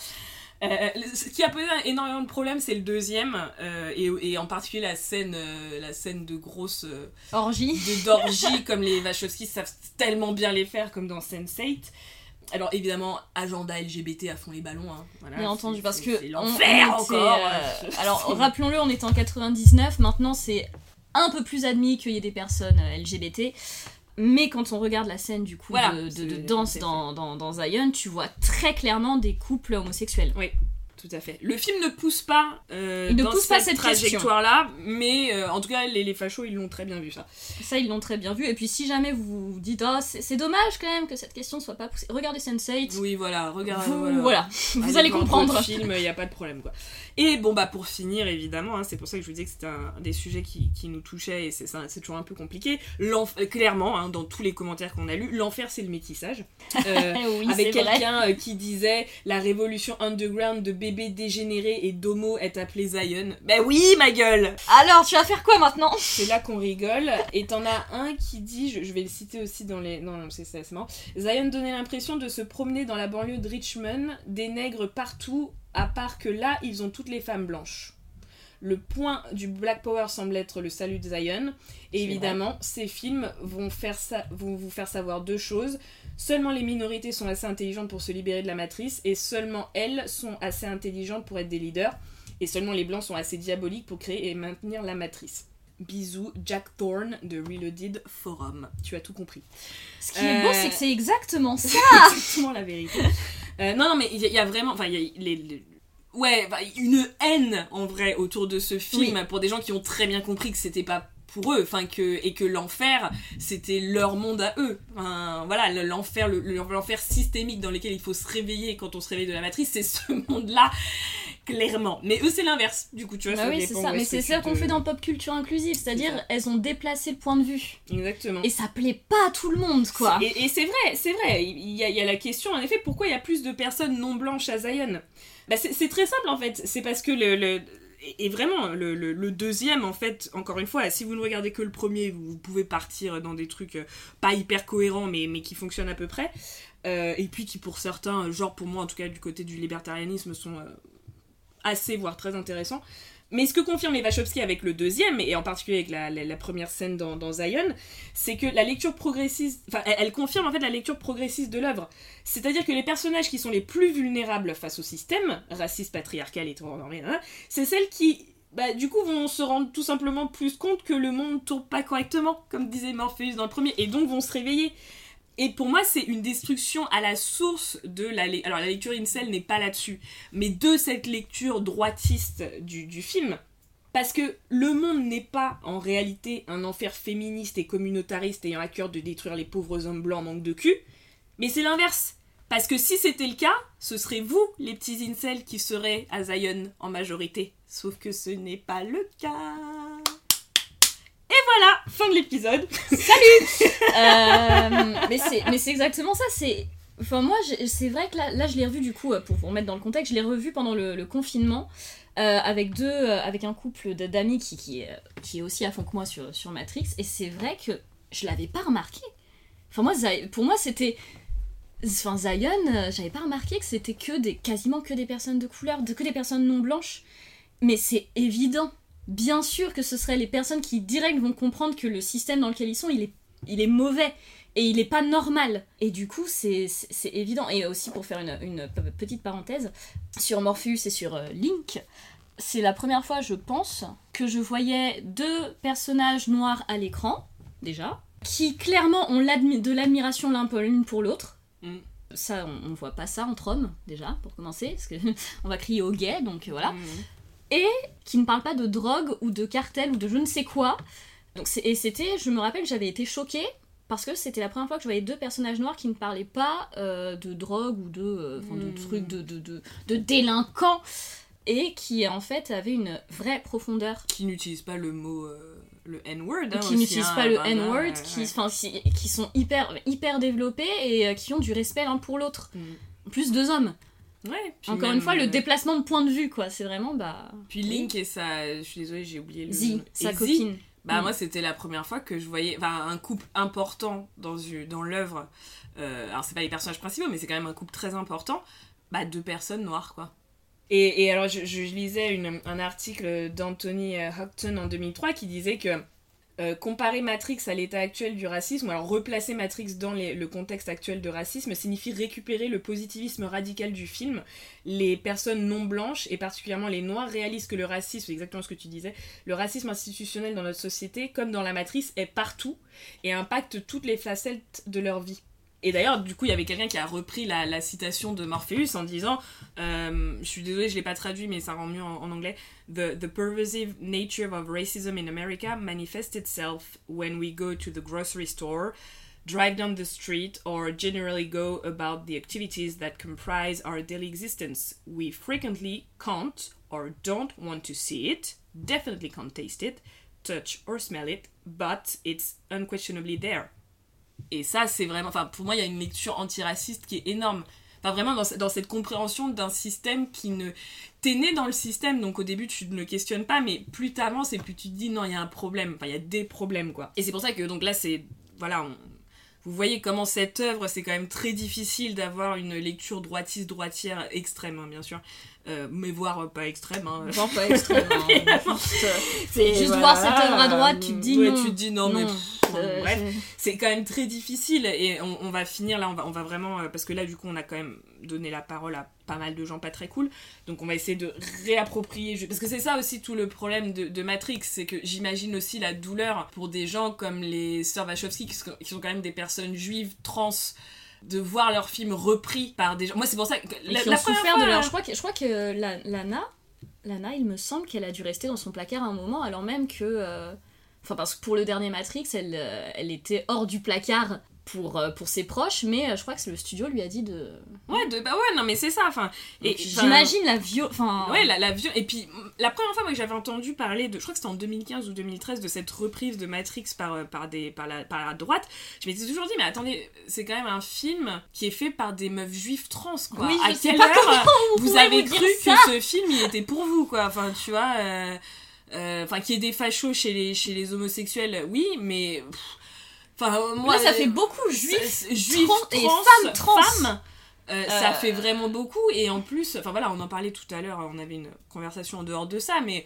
Euh, ce qui a posé énormément de problèmes, c'est le deuxième, euh, et, et en particulier la scène, euh, la scène de grosse euh, Orgie. de d'orgie comme les Wachowski savent tellement bien les faire comme dans Sense8. Alors évidemment, agenda LGBT à fond les ballons. Hein. Voilà, Bien entendu, parce que c'est l'enfer encore. euh, alors rappelons-le, on était en 99, maintenant c'est un peu plus admis qu'il y ait des personnes euh, LGBT. Mais quand on regarde la scène du coup Voilà, de, de- c'est- de danse dans, dans, dans Zion, tu vois très clairement des couples homosexuels. Tout à fait. Le film ne pousse pas euh, ne dans pousse pas cette cette trajectoire-là, mais euh, en tout cas, les, les fachos, ils l'ont très bien vu ça. Ça, ils l'ont très bien vu. Et puis si jamais vous vous dites, ah, c'est dommage quand même que cette question soit pas poussée, regardez Sense8. Oui, voilà, regarde. Vous, voilà, vous allez voir comprendre. d'autres films, il n'y a pas de problème quoi. Et bon bah pour finir évidemment, hein, c'est pour ça que je vous disais que c'était un, des sujets qui, qui nous touchait et c'est toujours un peu compliqué. Euh, clairement, hein, dans tous les commentaires qu'on a lus, l'enfer c'est le métissage. Euh, oui, avec quelqu'un qui disait la révolution underground de bébés dégénérés et d'homo est appelée Zion. Ben oui ma gueule Alors, tu vas faire quoi maintenant? C'est là qu'on rigole. Et t'en as un qui dit, je, je vais le citer aussi dans les. Non, non, c'est ça, c'est marrant. Zion donnait l'impression de se promener dans la banlieue de Richmond, des nègres partout, à part que là, ils ont toutes les femmes blanches. Le point du Black Power semble être le salut de Zion. Et évidemment, ces films vont, faire vont vous faire savoir deux choses. Seulement les minorités sont assez intelligentes pour se libérer de la matrice, et seulement elles sont assez intelligentes pour être des leaders. Et seulement les blancs sont assez diaboliques pour créer et maintenir la matrice. Bisous, Jack Thorne de Reloaded Forum. Tu as tout compris. Ce qui est beau, Euh, c'est que c'est exactement ça. C'est exactement la vérité. Euh, non, non, mais il y, a- il y a vraiment. Enfin, il y a les. les- Ouais, une haine en vrai autour de ce film pour des gens qui ont très bien compris que c'était pas pour eux, enfin que et que l'enfer c'était leur monde à eux. Enfin voilà, le- l'enfer, le- le- l'enfer systémique dans lequel il faut se réveiller quand on se réveille de la matrice, c'est ce monde-là clairement. Mais eux c'est l'inverse. Du coup, tu vois, Bah ça oui, c'est ça. Mais c'est ça qu'on te- fait dans pop culture inclusive, c'est-à-dire elles ont déplacé le point de vue. Exactement. Et ça plaît pas à tout le monde, quoi. Et, et c'est vrai, c'est vrai. Il y, a, il y a la question, en effet, pourquoi il y a plus de personnes non blanches à Zion? Bah, c'est, c'est très simple, en fait. C'est parce que le... le- et vraiment, le deuxième, en fait, encore une fois, si vous ne regardez que le premier, vous pouvez partir dans des trucs euh, pas hyper cohérents, mais, mais qui fonctionnent à peu près. Euh, et puis qui, pour certains, genre pour moi, en tout cas, du côté du libertarianisme, sont euh, assez, voire très intéressants. Mais ce que confirment les Wachowski avec le deuxième, et en particulier avec la, première scène dans, Zion, c'est que la lecture progressiste, enfin, elle, confirme en fait la lecture progressiste de l'œuvre. C'est-à-dire que les personnages qui sont les plus vulnérables face au système, raciste, patriarcal et tout, hein, c'est celles qui, bah, du coup, vont se rendre tout simplement plus compte que le monde tourne pas correctement, comme disait Morpheus dans le premier, et donc vont se réveiller. Et pour moi, c'est une destruction à la source de la... Alors, la lecture incel n'est pas là-dessus, mais de cette lecture droitiste du, du film. Parce que le monde n'est pas en réalité un enfer féministe et communautariste ayant à cœur de détruire les pauvres hommes blancs en manque de cul, mais c'est l'inverse. Parce que si c'était le cas, ce serait vous, les petits incels, qui seraient à Zion en majorité. Sauf que ce n'est pas le cas. Et voilà, fin de l'épisode. Euh, mais c'est exactement ça. C'est enfin moi c'est vrai que là, je l'ai revu du coup euh, pour vous remettre dans le contexte. Je l'ai revu pendant le, confinement euh, avec deux avec un couple d'amis qui est, aussi à fond que moi sur sur Matrix et c'est vrai que je l'avais pas remarqué. Enfin moi pour moi c'était Enfin, Zion, j'avais pas remarqué que c'était que des, quasiment que des personnes de couleur, que des personnes non blanches. Mais c'est évident. Bien sûr que ce seraient les personnes qui direct vont comprendre que le système dans lequel ils sont, il est il est mauvais et il est pas normal. Et du coup, c'est évident. Et aussi, pour faire une, une petite parenthèse, sur Morpheus et sur euh, Link, c'est la première fois, je pense, que je voyais deux personnages noirs à l'écran, déjà, qui clairement ont de l'admiration l'un pour l'une pour l'autre. Mm. Ça, on, on voit pas ça entre hommes, déjà, pour commencer, parce que on va crier au gay, donc voilà Mhm. qui ne parle pas de drogue ou de cartel ou de je ne sais quoi. Donc et c'était, je me rappelle, j'avais été choquée parce que c'était la première fois que je voyais deux personnages noirs qui ne parlaient pas euh, de drogue ou de, euh, de Mm. trucs de, de, de, de délinquants et qui en fait avaient une vraie profondeur. Qui n'utilise pas le mot, euh, le N-word. hein, qui n'utilisent hein, pas le N-word, ouais, qui, ouais. enfin, si- qui sont hyper, hyper développés et euh, qui ont du respect l'un pour l'autre. Mm. Plus deux hommes. Ouais, puis Encore même, une fois, euh, le déplacement de point de vue, quoi. C'est vraiment, bah. Puis Link et sa. Je suis désolée, j'ai oublié le Z, sa Z, copine. Bah Mm. moi c'était la première fois que je voyais enfin, un couple important dans, dans l'œuvre. Euh, alors c'est pas les personnages principaux mais c'est quand même un couple très important. Bah deux personnes noires quoi. Et, et alors je, je lisais une- un article d'Anthony euh, Houghton en 2003 qui disait que euh, comparer Matrix à l'état actuel du racisme, alors replacer Matrix dans le contexte actuel de racisme, signifie récupérer le positivisme radical du film. Les personnes non blanches, et particulièrement les noirs, réalisent que le racisme, exactement ce que tu disais, le racisme institutionnel dans notre société, comme dans la matrice, est partout et impacte toutes les facettes de leur vie. Et d'ailleurs, du coup, il y avait quelqu'un qui a repris la, citation de Morpheus en disant, euh, je suis désolée, je l'ai pas traduit, mais ça rend mieux en, anglais. The pervasive nature of racism in America manifests itself when we go to the grocery store, drive down the street, or generally go about the activities that comprise our daily existence. We frequently can't or don't want to see it, definitely can't taste it, touch or smell it, but it's unquestionably there. Et ça, c'est vraiment. Enfin, pour moi, il y a une lecture antiraciste qui est énorme. Enfin, vraiment, dans, ce- dans cette compréhension d'un système qui ne. T'es né dans le système, donc au début, tu ne le questionnes pas, mais plus t'avances et plus tu te dis non, il y a un problème. Enfin, il y a des problèmes, quoi. Et c'est pour ça que, donc là, c'est. Voilà, vous voyez comment cette œuvre, c'est quand même très difficile d'avoir une lecture droitiste-droitière extrême, hein, bien sûr. Euh, mais voire euh, pas extrême. Hein. Genre pas extrême. hein. Juste, euh, C'est- Juste voilà, voir cette œuvre à droite, tu te dis ouais, non. tu te dis non, mais. pff, Euh, bref c'est- quand même très difficile et on, on va finir là, on va, on va vraiment, parce que là du coup on a quand même donné la parole à pas mal de gens pas très cool, donc on va essayer de réapproprier, parce que c'est ça aussi tout le problème de, de Matrix, c'est que j'imagine aussi la douleur pour des gens comme les sœurs Wachowski qui sont quand même des personnes juives, trans, de voir leur film repris par des gens. Moi c'est pour ça que la, qui la ont première souffert fois, de leur. Je crois que, je crois que la, Lana, Lana, il me semble qu'elle a dû rester dans son placard un moment, alors même que. euh, Enfin, parce que pour le dernier Matrix, elle, euh, elle était hors du placard pour, euh, pour ses proches, mais euh, je crois que le studio lui a dit de. Ouais, de, bah ouais, non mais c'est ça, enfin. Enfin, j'imagine la viol. Enfin. Ouais, la, la viol- Et puis, la première fois moi, que j'avais entendu parler de. Je crois que c'était en 2015 ou 2013 de cette reprise de Matrix par, euh, par, des, par, la, par la droite. Je m'étais toujours dit, mais attendez, c'est quand même un film qui est fait par des meufs juives trans, quoi. Oui, à quelle heure vous vous avez vous cru que ce film, il était pour vous, quoi Enfin, tu vois. euh, euh, Enfin, qu'il y ait des fachos chez les, chez les homosexuels, oui, mais. pff, Enfin, euh, moi. Là, ça fait beaucoup juifs. juifs trans et femmes trans. femmes, euh, ça Euh. fait vraiment beaucoup et en plus enfin voilà on en parlait tout à l'heure on avait une conversation en dehors de ça mais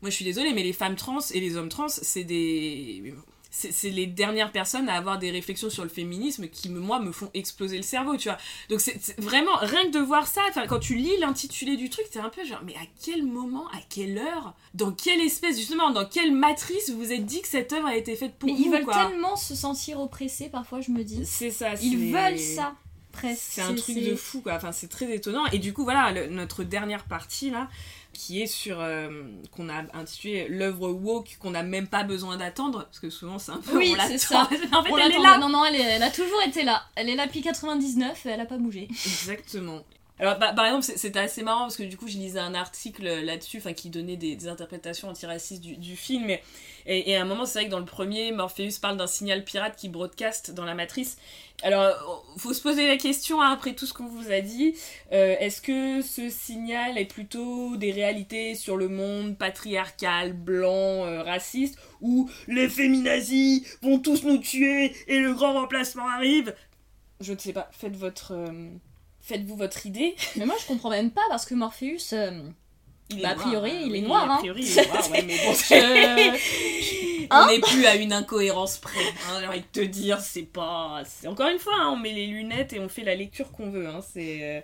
moi je suis désolée mais les femmes trans et les hommes trans c'est des c'est les dernières personnes à avoir des réflexions sur le féminisme qui moi me font exploser le cerveau tu vois donc c'est vraiment rien que de voir ça quand tu lis l'intitulé du truc c'est un peu genre mais à quel moment à quelle heure dans quelle espèce justement dans quelle matrice vous vous êtes dit que cette œuvre a été faite pour Mais vous ils veulent quoi tellement se sentir oppressés, parfois, je me dis. c'est ça Ils c'est- veulent ça, presque. c'est un truc de fou quoi, enfin c'est très étonnant. Et du coup voilà, le- notre dernière partie là, qui est sur, euh, qu'on a intitulé l'œuvre woke qu'on n'a même pas besoin d'attendre, parce que souvent c'est un peu, Oui, c'est ça. en fait On elle est là. Non, non, elle, est- elle a toujours été là. Elle est là depuis 99 et elle a pas bougé. Exactement. Alors, bah, par exemple, c'était assez marrant parce que du coup, je lisais un article là-dessus, enfin, qui donnait des, interprétations antiracistes du, film. Et, et, à un moment, c'est vrai que dans le premier, Morpheus parle d'un signal pirate qui broadcast dans la matrice. Alors, euh, faut se poser la question, hein, après tout ce qu'on vous a dit, euh, est-ce que ce signal est plutôt des réalités sur le monde patriarcal, blanc, euh, raciste, où les féminazis vont tous nous tuer et le grand remplacement arrive? Je ne sais pas, faites votre... Faites-vous votre idée. Mais moi, je comprends même pas parce que Morpheus. euh, Il Bah, a priori, il est noir, A hein. priori, il est noir, ouais, mais bon, je- Hein on n'est plus à une incohérence près. Hein, J'ai envie de te dire, c'est pas. c'est Encore une fois, hein, on met les lunettes et on fait la lecture qu'on veut. Hein, c'est.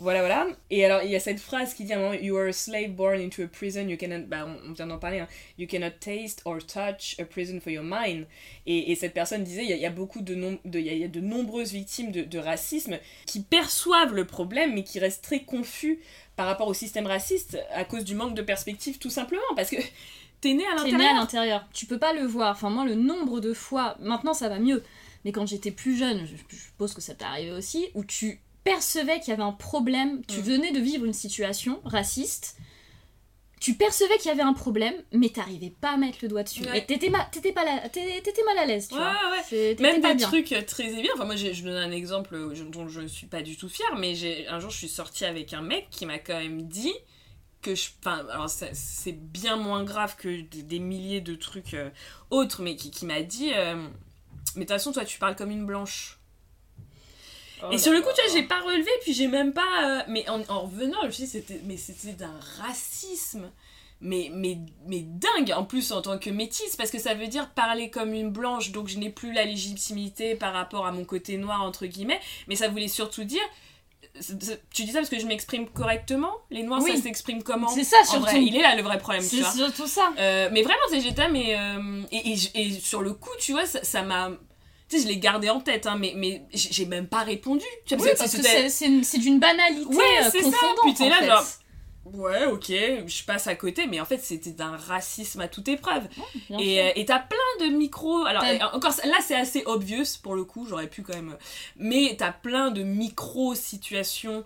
Voilà, voilà. Et alors, il y a cette phrase qui dit à un moment You are a slave born into a prison, you cannot. Bah, on, vient d'en parler, hein. You cannot taste or touch a prison for your mind. Et, et cette personne disait Il y, a- il y a beaucoup de. de- Il y, a- il y a de nombreuses victimes de, de racisme qui perçoivent le problème, mais qui restent très confus par rapport au système raciste à cause du manque de perspective, tout simplement. Parce que t'es né à T'es né à l'intérieur. l'intérieur. Tu peux pas le voir. Enfin, moi, le nombre de fois. Maintenant, ça va mieux. Mais quand j'étais plus jeune, je, je suppose que ça t'est arrivé aussi, où tu percevais qu'il y avait un problème, tu Mm. venais de vivre une situation raciste, tu percevais qu'il y avait un problème, mais t'arrivais pas à mettre le doigt dessus. Ouais. Et t'étais, ma- pas t'étais- mal à l'aise, tu Ouais, vois. ouais. Même pas des bien. trucs très évidents. Enfin, moi, je donne un exemple euh, dont je ne suis pas du tout fière, mais j'ai un jour, je suis sortie avec un mec qui m'a quand même dit que je. Enfin, alors, c'est bien moins grave que des, des milliers de trucs euh, autres, mais qui, qui m'a dit euh, Mais de toute façon, toi, tu parles comme une blanche. Oh Et sur le coup, tu vois, j'ai pas relevé, puis j'ai même pas. euh, mais en, en revenant, je me suis dit, c'était, mais c'était d'un racisme. Mais, mais, mais dingue, en plus, en tant que métisse, parce que ça veut dire parler comme une blanche, donc je n'ai plus la légitimité par rapport à mon côté noir, entre guillemets. Mais ça voulait surtout dire. Tu dis ça parce que je m'exprime correctement? Les noirs, Oui. ça s'exprime comment? C'est ça, En surtout. vrai, il est là le vrai problème, tu C'est surtout ça. Euh, mais vraiment, c'est j'étais, mais. euh, et, et, sur le coup, tu vois, ça m'a. Tu sais, je l'ai gardé en tête, hein, mais, mais j'ai même pas répondu. Tu vois, Oui, parce que c'est, d'une banalité Ouais, euh, c'est ça. confondante, Puis t'es là, en fait. genre, Ouais, ok, je passe à côté, mais en fait, c'était d'un racisme à toute épreuve. Bien Et t'as plein de micros. Alors, euh, encore, là, c'est assez obvious pour le coup, j'aurais pu quand même. Mais t'as plein de micro-situations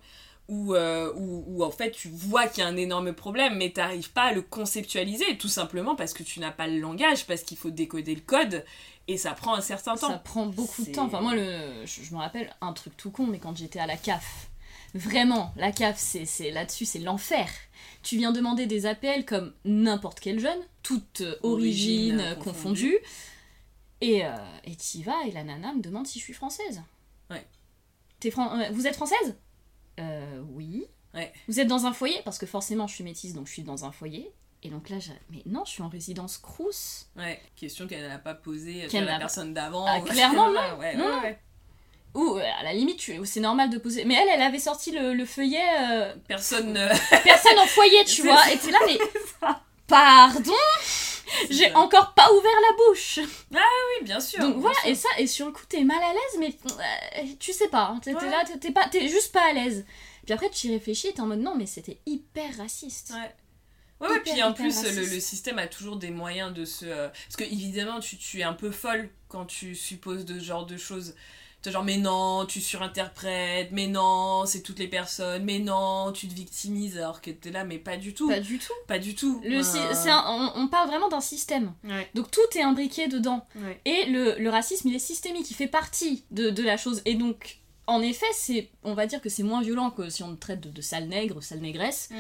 où, euh, où, où, en fait, tu vois qu'il y a un énorme problème, mais t'arrives pas à le conceptualiser, tout simplement parce que tu n'as pas le langage, parce qu'il faut décoder le code, et ça prend un certain temps. Ça prend beaucoup de temps. Enfin, moi, le, je, je me rappelle un truc tout con, mais quand j'étais à la CAF, vraiment, la CAF, c'est, là-dessus, c'est l'enfer. Tu viens demander des APL comme n'importe quel jeune, toute euh, origine, Origine, euh, confondue. confondue. Et, euh, et t'y vas, et la nana me demande si je suis française. Ouais. T'es fran- euh, vous êtes française? Euh, oui. Ouais. Vous êtes dans un foyer? Parce que forcément, je suis métisse, donc je suis dans un foyer. Et donc là, j'ai- mais non, je suis en résidence Crous. Ouais, question qu'elle n'a pas posée sur la personne d'avant. Ah, clairement, non. ouais, Non, ouais. Ou euh, à la limite, c'est normal de poser. Mais elle, elle avait sorti le, le feuillet euh, Personne ne. personne en foyer, tu vois. ça. Et t'es là, mais pardon, j'ai ça. encore pas ouvert la bouche. Oui, bien sûr. Donc bien voilà, sûr. et ça, et sur le coup, t'es mal à l'aise, mais euh, tu sais pas. hein, T'es là, t'es- t'es pas, t'es juste pas à l'aise. Puis après, tu y réfléchis, t'es en mode non, mais c'était hyper raciste. Ouais. Ouais, ouais, Hyper, puis en plus, le, système a toujours des moyens de se. euh, Parce que, évidemment, tu, tu es un peu folle quand tu supposes de ce genre de choses. Genre, mais non, tu surinterprètes, mais non, c'est toutes les personnes, mais non, tu te victimises, alors que t'es là, mais pas du tout. Pas du tout. Pas du tout. Le, Euh, si- c'est un- on, on parle vraiment d'un système. Ouais, Donc tout est imbriqué dedans. ouais. Et le, le racisme, il est systémique, il fait partie de, de la chose. Et donc, en effet, c'est, on va dire que c'est moins violent que si on te traite de, de sale nègre, sale négresse. Mm.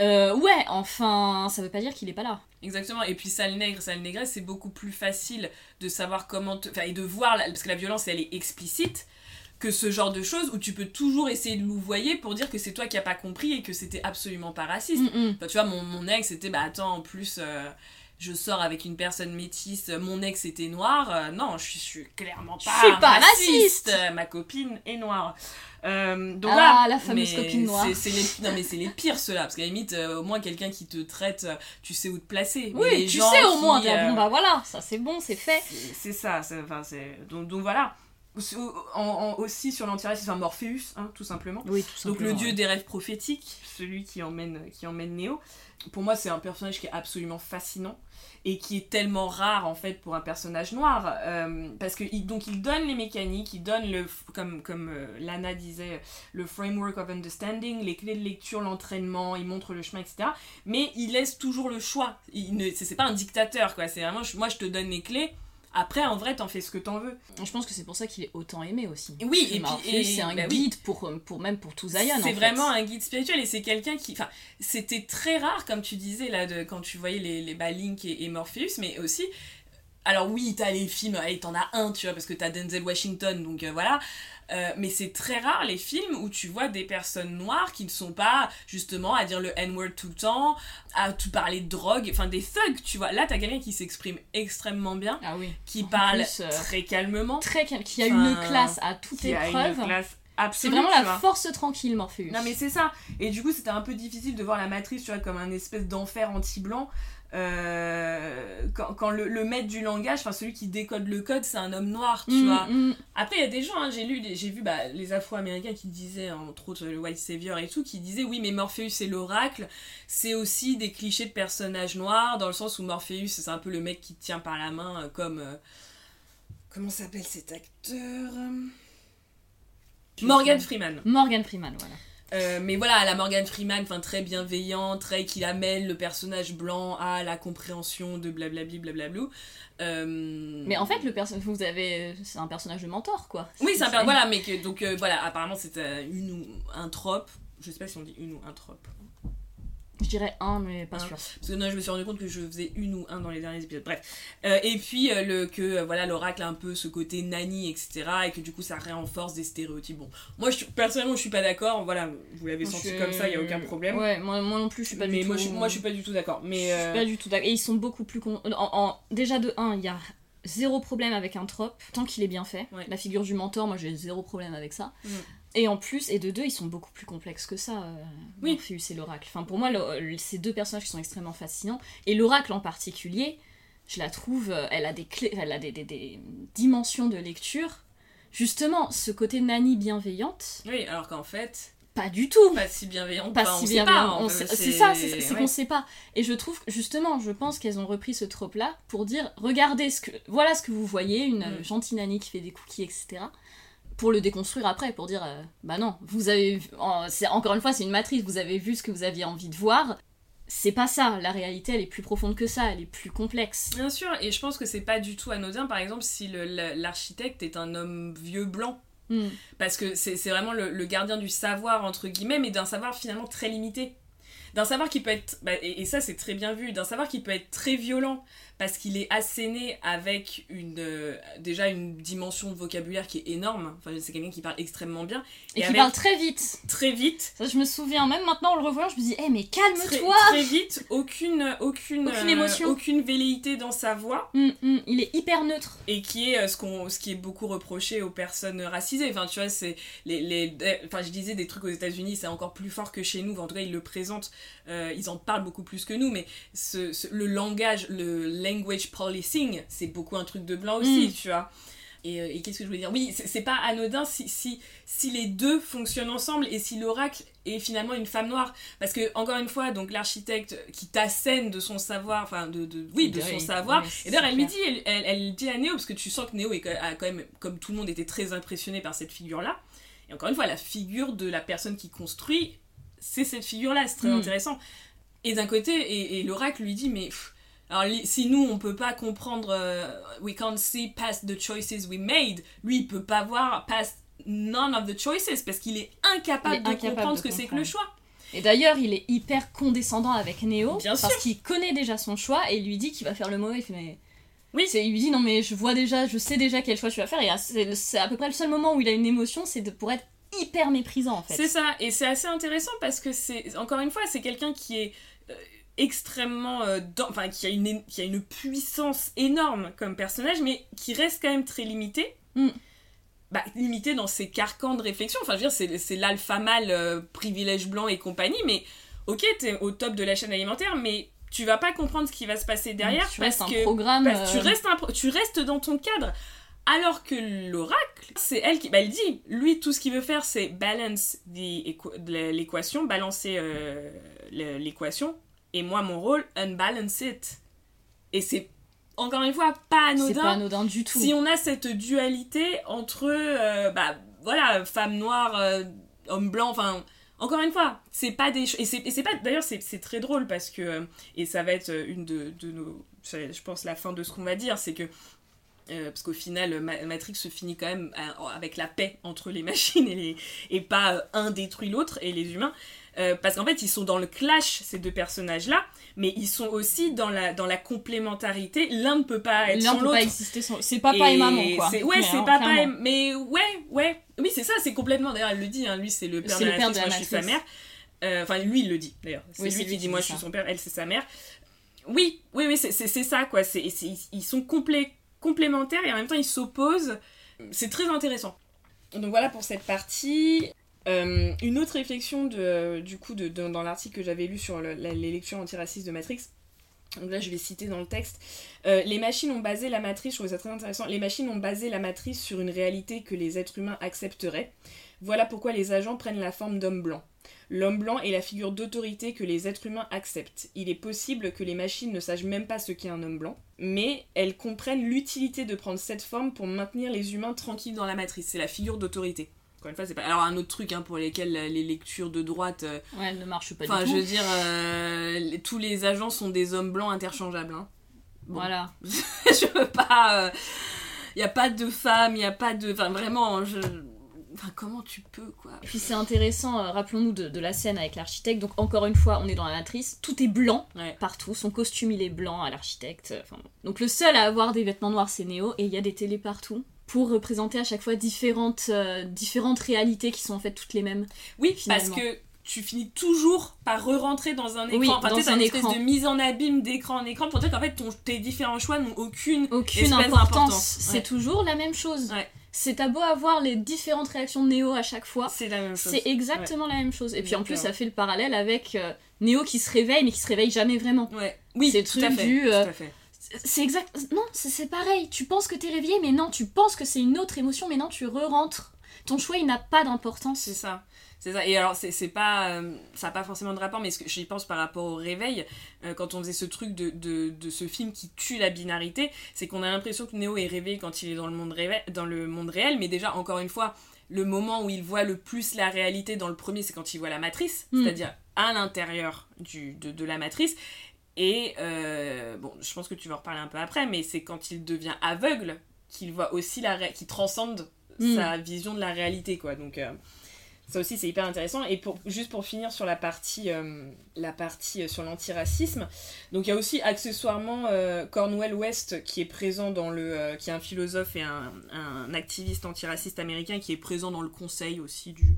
Euh, ouais, enfin, ça veut pas dire qu'il est pas là. Exactement, et puis sale nègre, sale négresse, c'est beaucoup plus facile de savoir comment te... Enfin, et de voir, parce que la violence, elle est explicite, que ce genre de choses où tu peux toujours essayer de louvoyer pour dire que c'est toi qui as pas compris et que c'était absolument pas raciste. Mm, mm. Enfin, tu vois, mon, mon ex, c'était, bah attends, en plus, euh, je sors avec une personne métisse, mon ex était noir. Euh, non, je suis, je suis clairement pas, Je suis pas raciste. Euh, Ma copine est noire. Euh, donc Ah, la fameuse copine noire. c'est- les, non, mais c'est les pires ceux-là, parce qu'à la limite, euh, au moins quelqu'un qui te traite, euh, tu sais où te placer. Oui, les tu gens sais au moins, bon bah voilà, ça c'est bon, c'est fait. c'est ça, c'est- donc, donc voilà. En- en- aussi sur l'antiracisme, enfin, Morpheus, hein, tout simplement. Oui, tout Donc le dieu des rêves prophétiques, celui qui emmène, qui emmène Néo, pour moi c'est un personnage qui est absolument fascinant et qui est tellement rare en fait pour un personnage noir euh, parce que il, donc il donne les mécaniques, il donne le comme comme euh, Lana disait le framework of understanding, les clés de lecture, l'entraînement, il montre le chemin etc. Mais il laisse toujours le choix. Il ne c'est pas un dictateur quoi. C'est vraiment moi je te donne les clés. Après en vrai t'en fais ce que t'en veux. Je pense que c'est pour ça qu'il est autant aimé aussi. Oui, et puis- c'est un bah oui. guide pour, pour même pour tout Zion. C'est fait. vraiment un guide spirituel et c'est quelqu'un qui. Enfin, c'était très rare, comme tu disais là, de, quand tu voyais les, les bah, Link et, et Morpheus, mais aussi. Alors oui, t'as les films, et t'en as un, tu vois, parce que t'as Denzel Washington, donc euh, voilà. Euh, mais c'est très rare les films où tu vois des personnes noires qui ne sont pas justement à dire le N-word tout le temps, à tout parler de drogue, enfin des thugs, tu vois. Là, t'as quelqu'un qui s'exprime extrêmement bien, Ah oui. qui En parle plus, euh, très calmement, Très calme, qui a une classe à toute qui a une épreuve. classe C'est vraiment la force tranquille, Morpheus. Non mais c'est ça. Et du coup c'était un peu difficile de voir la matrice, tu vois, comme un espèce d'enfer anti-blanc. Euh, quand, quand le, le maître du langage, enfin celui qui décode le code, c'est un homme noir, tu Mm, vois. mm. Après il y a des gens, hein, j'ai lu, j'ai vu bah, les Afro-Américains qui disaient, entre autres le White Savior et tout, qui disaient oui mais Morpheus c'est l'oracle, c'est aussi des clichés de personnages noirs, dans le sens où Morpheus c'est un peu le mec qui te tient par la main, euh, comme... euh, comment s'appelle cet acteur Morgan Freeman. Morgan Freeman, voilà. Euh, mais voilà, la Morgan Freeman, enfin très bienveillante, très qui amène le personnage blanc à la compréhension de blablabli blablablou. Euh... Mais en fait, le vous avez, c'est un personnage de mentor, quoi. oui, c'est un per- voilà, mais que donc euh, voilà, apparemment c'est une ou un trope. Je sais pas si on dit une ou un trope. Je dirais un, mais pas Un. sûr. Parce que non, je me suis rendu compte que je faisais une ou un dans les derniers épisodes. Bref. Euh, et puis euh, le que euh, voilà l'oracle a un peu ce côté nanny, etc. Et que du coup ça renforce des stéréotypes. Bon, moi je, personnellement je suis pas d'accord. Voilà, vous l'avez senti comme ça, il y a aucun problème. Ouais, moi, moi non plus, je suis pas mais du moi, tout. je, moi je suis pas du tout d'accord. Mais Je suis pas du tout d'accord. Et ils sont beaucoup plus. con- en- en- Déjà, de 1, il y a zéro problème avec un trope, tant qu'il est bien fait. Ouais. La figure du mentor, moi j'ai zéro problème avec ça. Mm. Et en plus, et de deux, ils sont beaucoup plus complexes que ça, euh, Oui. Morpheus et l'oracle. Enfin, pour moi, le- le- ces deux personnages qui sont extrêmement fascinants. Et l'oracle en particulier, je la trouve, euh, elle a des clés, elle a des, des- des dimensions de lecture. Justement, ce côté Nani bienveillante, Oui, alors qu'en fait, pas du tout pas si bienveillante. pas si pas, sait- peut- c'est ça, c'est ouais. qu'on sait pas. Et je trouve, justement, je pense qu'elles ont repris ce trope-là pour dire, regardez ce que, voilà ce que vous voyez, une Mm. euh, gentille nanny qui fait des cookies, etc. Pour le déconstruire après, pour dire, euh, bah non, vous avez, vu- en- encore une fois, c'est une matrice. Vous avez vu ce que vous aviez envie de voir. C'est pas ça. La réalité, elle est plus profonde que ça. Elle est plus complexe. Bien sûr, et je pense que c'est pas du tout anodin, par exemple, si l'architecte est un homme vieux blanc. Mm. Parce que c'est c'est vraiment le, le gardien du savoir, entre guillemets, mais d'un savoir finalement très limité. D'un savoir qui peut être, bah, et, et ça c'est très bien vu, d'un savoir qui peut être très violent, parce qu'il est asséné avec une, euh, déjà une dimension de vocabulaire qui est énorme. Enfin, c'est quelqu'un qui parle extrêmement bien. Et, qui avec parle très vite. très vite. Ça, je me souviens, même maintenant en le revoyant, je me dis, eh, mais Très, calme-toi très vite, aucune, aucune, Aucune euh, émotion. aucune velléité dans sa voix. Mm, mm, Il est hyper neutre. et qui est euh, ce, qu'on, ce qui est beaucoup reproché aux personnes racisées. Enfin, tu vois, c'est les, les, enfin, je disais des trucs aux États-Unis, c'est encore plus fort que chez nous. Enfin, en tout cas, ils le présentent, euh, ils en parlent beaucoup plus que nous. Mais ce, ce- le langage, le language policing, c'est beaucoup un truc de blanc aussi, Mm. tu vois. Et, euh, et qu'est-ce que je voulais dire? Oui, c'est, pas anodin si, si, si les deux fonctionnent ensemble et si l'oracle est finalement une femme noire. Parce que, encore une fois, donc l'architecte qui t'assène de son savoir, enfin, de, de, oui, de son Oui, savoir. oui, et d'ailleurs, elle lui dit, elle, elle, elle dit à Néo, parce que tu sens que Néo est, a quand même, comme tout le monde, été très impressionné par cette figure-là. Et encore une fois, la figure de la personne qui construit, c'est cette figure-là, c'est très Mm. intéressant. Et d'un côté, et, et l'oracle lui dit, mais pff, alors si nous on peut pas comprendre, euh, we can't see past the choices we made, lui il peut pas voir past none of the choices parce qu'il est incapable est de incapable comprendre de ce que c'est que le choix. Et d'ailleurs, il est hyper condescendant avec Neo Bien parce qu'il connaît déjà son choix et il lui dit qu'il va faire le mauvais. Il fait mais Oui. Il lui dit non mais je vois déjà, je sais déjà quel choix tu vas faire. Et c'est à peu près le seul moment où il a une émotion, c'est de pour être hyper méprisant en fait. C'est ça, et c'est assez intéressant parce que c'est, encore une fois, c'est quelqu'un qui est euh, extrêmement. euh, dans- Enfin, qui a, une, qui a une puissance énorme comme personnage, mais qui reste quand même très limité. Mm. Bah, limité dans ses carcans de réflexion. Enfin, je veux dire, c'est, c'est l'alpha mâle, euh, privilège blanc et compagnie, mais ok, t'es au top de la chaîne alimentaire, mais tu vas pas comprendre ce qui va se passer derrière tu parce que. programme. Parce que tu euh, restes, un tu restes dans ton cadre. Alors que l'oracle, c'est elle qui. Bah, elle dit, lui, tout ce qu'il veut faire, c'est balance l'équation, balancer euh, l'équation. Et moi, mon rôle, unbalance it. Et c'est, encore une fois, pas c'est anodin. pas anodin du tout. Si on a cette dualité entre, euh, bah, voilà, femme noire, euh, homme blanc, enfin. Encore une fois, c'est pas des ch- et c'est c'est pas d'ailleurs c'est c'est très drôle parce que euh, et ça va être une de, de nos c'est, je pense la fin de ce qu'on va dire c'est que Euh, parce qu'au final, Ma- Matrix se finit quand même avec la paix entre les machines et, les, et pas euh, un détruit l'autre et les humains. Euh, parce qu'en fait, ils sont dans le clash, ces deux personnages-là, mais ils sont aussi dans la, dans la complémentarité. L'un ne peut pas être L'un sans peut l'autre. pas exister sans. C'est papa et, maman, quoi. Ouais, c'est Clairement, papa et... clairement. Mais ouais, ouais. Oui, c'est ça, c'est complètement... D'ailleurs, elle le dit, hein, lui, c'est le père de la père de la moi, je suis sa mère. Euh, Enfin, lui, il le dit, d'ailleurs. C'est Oui, lui qui dit, moi, je suis son père, elle, c'est sa mère. Oui, oui, oui, c'est ça, quoi. Ils sont complé- complémentaires et en même temps, ils s'opposent. C'est très intéressant. Donc voilà pour cette partie. Euh, une autre réflexion de, du coup de, dans l'article que j'avais lu sur le- la- les lectures de Matrix. Donc là, je vais citer dans le texte. Euh, les machines ont basé la matrice, je trouve ça très intéressant. Les machines ont basé la matrice sur une réalité que les êtres humains accepteraient. Voilà pourquoi les agents prennent la forme d'hommes blancs. L'homme blanc est la figure d'autorité que les êtres humains acceptent. Il est possible que les machines ne sachent même pas ce qu'est un homme blanc, mais elles comprennent l'utilité de prendre cette forme pour maintenir les humains tranquilles dans la matrice. C'est la figure d'autorité. Encore une fois, c'est pas. Alors, un autre truc hein, pour lesquels euh, les lectures de droite. euh, Ouais, elle ne marche pas Enfin, du je tout. veux dire, euh, tous les agents sont des hommes blancs interchangeables. Hein. Bon. Voilà. je veux pas. Il n'y a pas de femmes, il n'y a pas de. Enfin, vraiment, je. Enfin, comment tu peux, quoi Puis c'est intéressant, euh, rappelons-nous de, de la scène avec l'architecte. Donc encore une fois, on est dans la matrice, tout est blanc Ouais. partout, son costume il est blanc à l'architecte. Enfin, bon. donc le seul à avoir des vêtements noirs c'est Neo et il y a des télés partout pour représenter à chaque fois différentes, euh, différentes réalités qui sont en fait toutes les mêmes. Oui, Finalement. parce que tu finis toujours par re-rentrer dans un écran. Oui, enfin, dans un une espèce écran. de mise en abîme d'écran en écran pour dire qu'en fait, ton- tes différents choix n'ont aucune, Aucune espèce importance, c'est Ouais. toujours la même chose. Ouais. C'est t'as beau avoir les différentes réactions de Neo à chaque fois, C'est la même chose. c'est exactement la même chose. Et puis en plus, ça fait le parallèle avec euh, Neo qui se réveille mais qui se réveille jamais vraiment. Ouais. Oui, C'est tout à fait. du, euh, Tout à fait. C'est exact. Non, c'est pareil. Tu penses que t'es réveillé, mais non, tu penses que c'est une autre émotion, mais non, tu re-rentres. Ton choix, il n'a pas d'importance. C'est ça. C'est ça. Et alors, c'est c'est pas. euh, ça n'a pas forcément de rapport, mais ce que j'y pense par rapport au réveil, euh, quand on faisait ce truc de, de, de ce film qui tue la binarité, c'est qu'on a l'impression que Neo est réveillé quand il est dans le, monde dans le monde réel, mais déjà, encore une fois, le moment où il voit le plus la réalité dans le premier, c'est quand il voit la matrice, Mm. c'est-à-dire à l'intérieur du- de, de la matrice. Et euh, bon, je pense que tu vas en reparler un peu après, mais c'est quand il devient aveugle qu'il voit aussi la qu'il transcende Mm. sa vision de la réalité, quoi. Donc euh, ça aussi c'est hyper intéressant. Et pour, juste pour finir sur la partie, euh, la partie sur l'antiracisme, donc il y a aussi accessoirement Cornwell West qui est présent dans le, qui est un philosophe et un, un activiste antiraciste américain qui est présent dans le conseil aussi du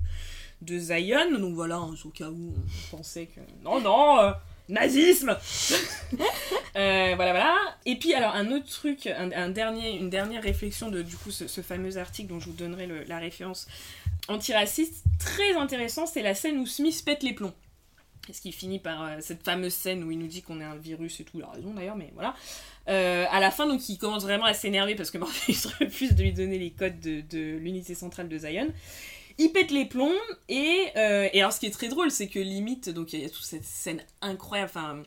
de Zion. Donc voilà, hein, au cas où on pensait que non non. Nazisme Euh, Voilà, voilà. Et puis, alors, un autre truc, un, dernier, une dernière réflexion de, du coup, ce, fameux article dont je vous donnerai la référence antiraciste, très intéressant, c'est la scène où Smith pète les plombs. Ce qui finit par euh, cette fameuse scène où il nous dit qu'on est un virus et tout, il a raison d'ailleurs, mais voilà. Euh, à la fin, donc, il commence vraiment à s'énerver parce que Morpheus refuse de lui donner les codes de, de l'unité centrale de Zion. Il pète les plombs et, euh, et alors ce qui est très drôle, c'est que limite, donc il y a toute cette scène incroyable, enfin,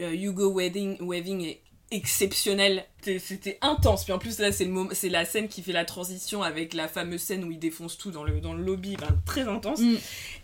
euh, Hugo Wedding, Weaving est exceptionnel. C'était- intense. Puis en plus, là, c'est le moment- c'est la scène qui fait la transition avec la fameuse scène où il défonce tout dans le, dans le lobby. Enfin, très intense. Mm.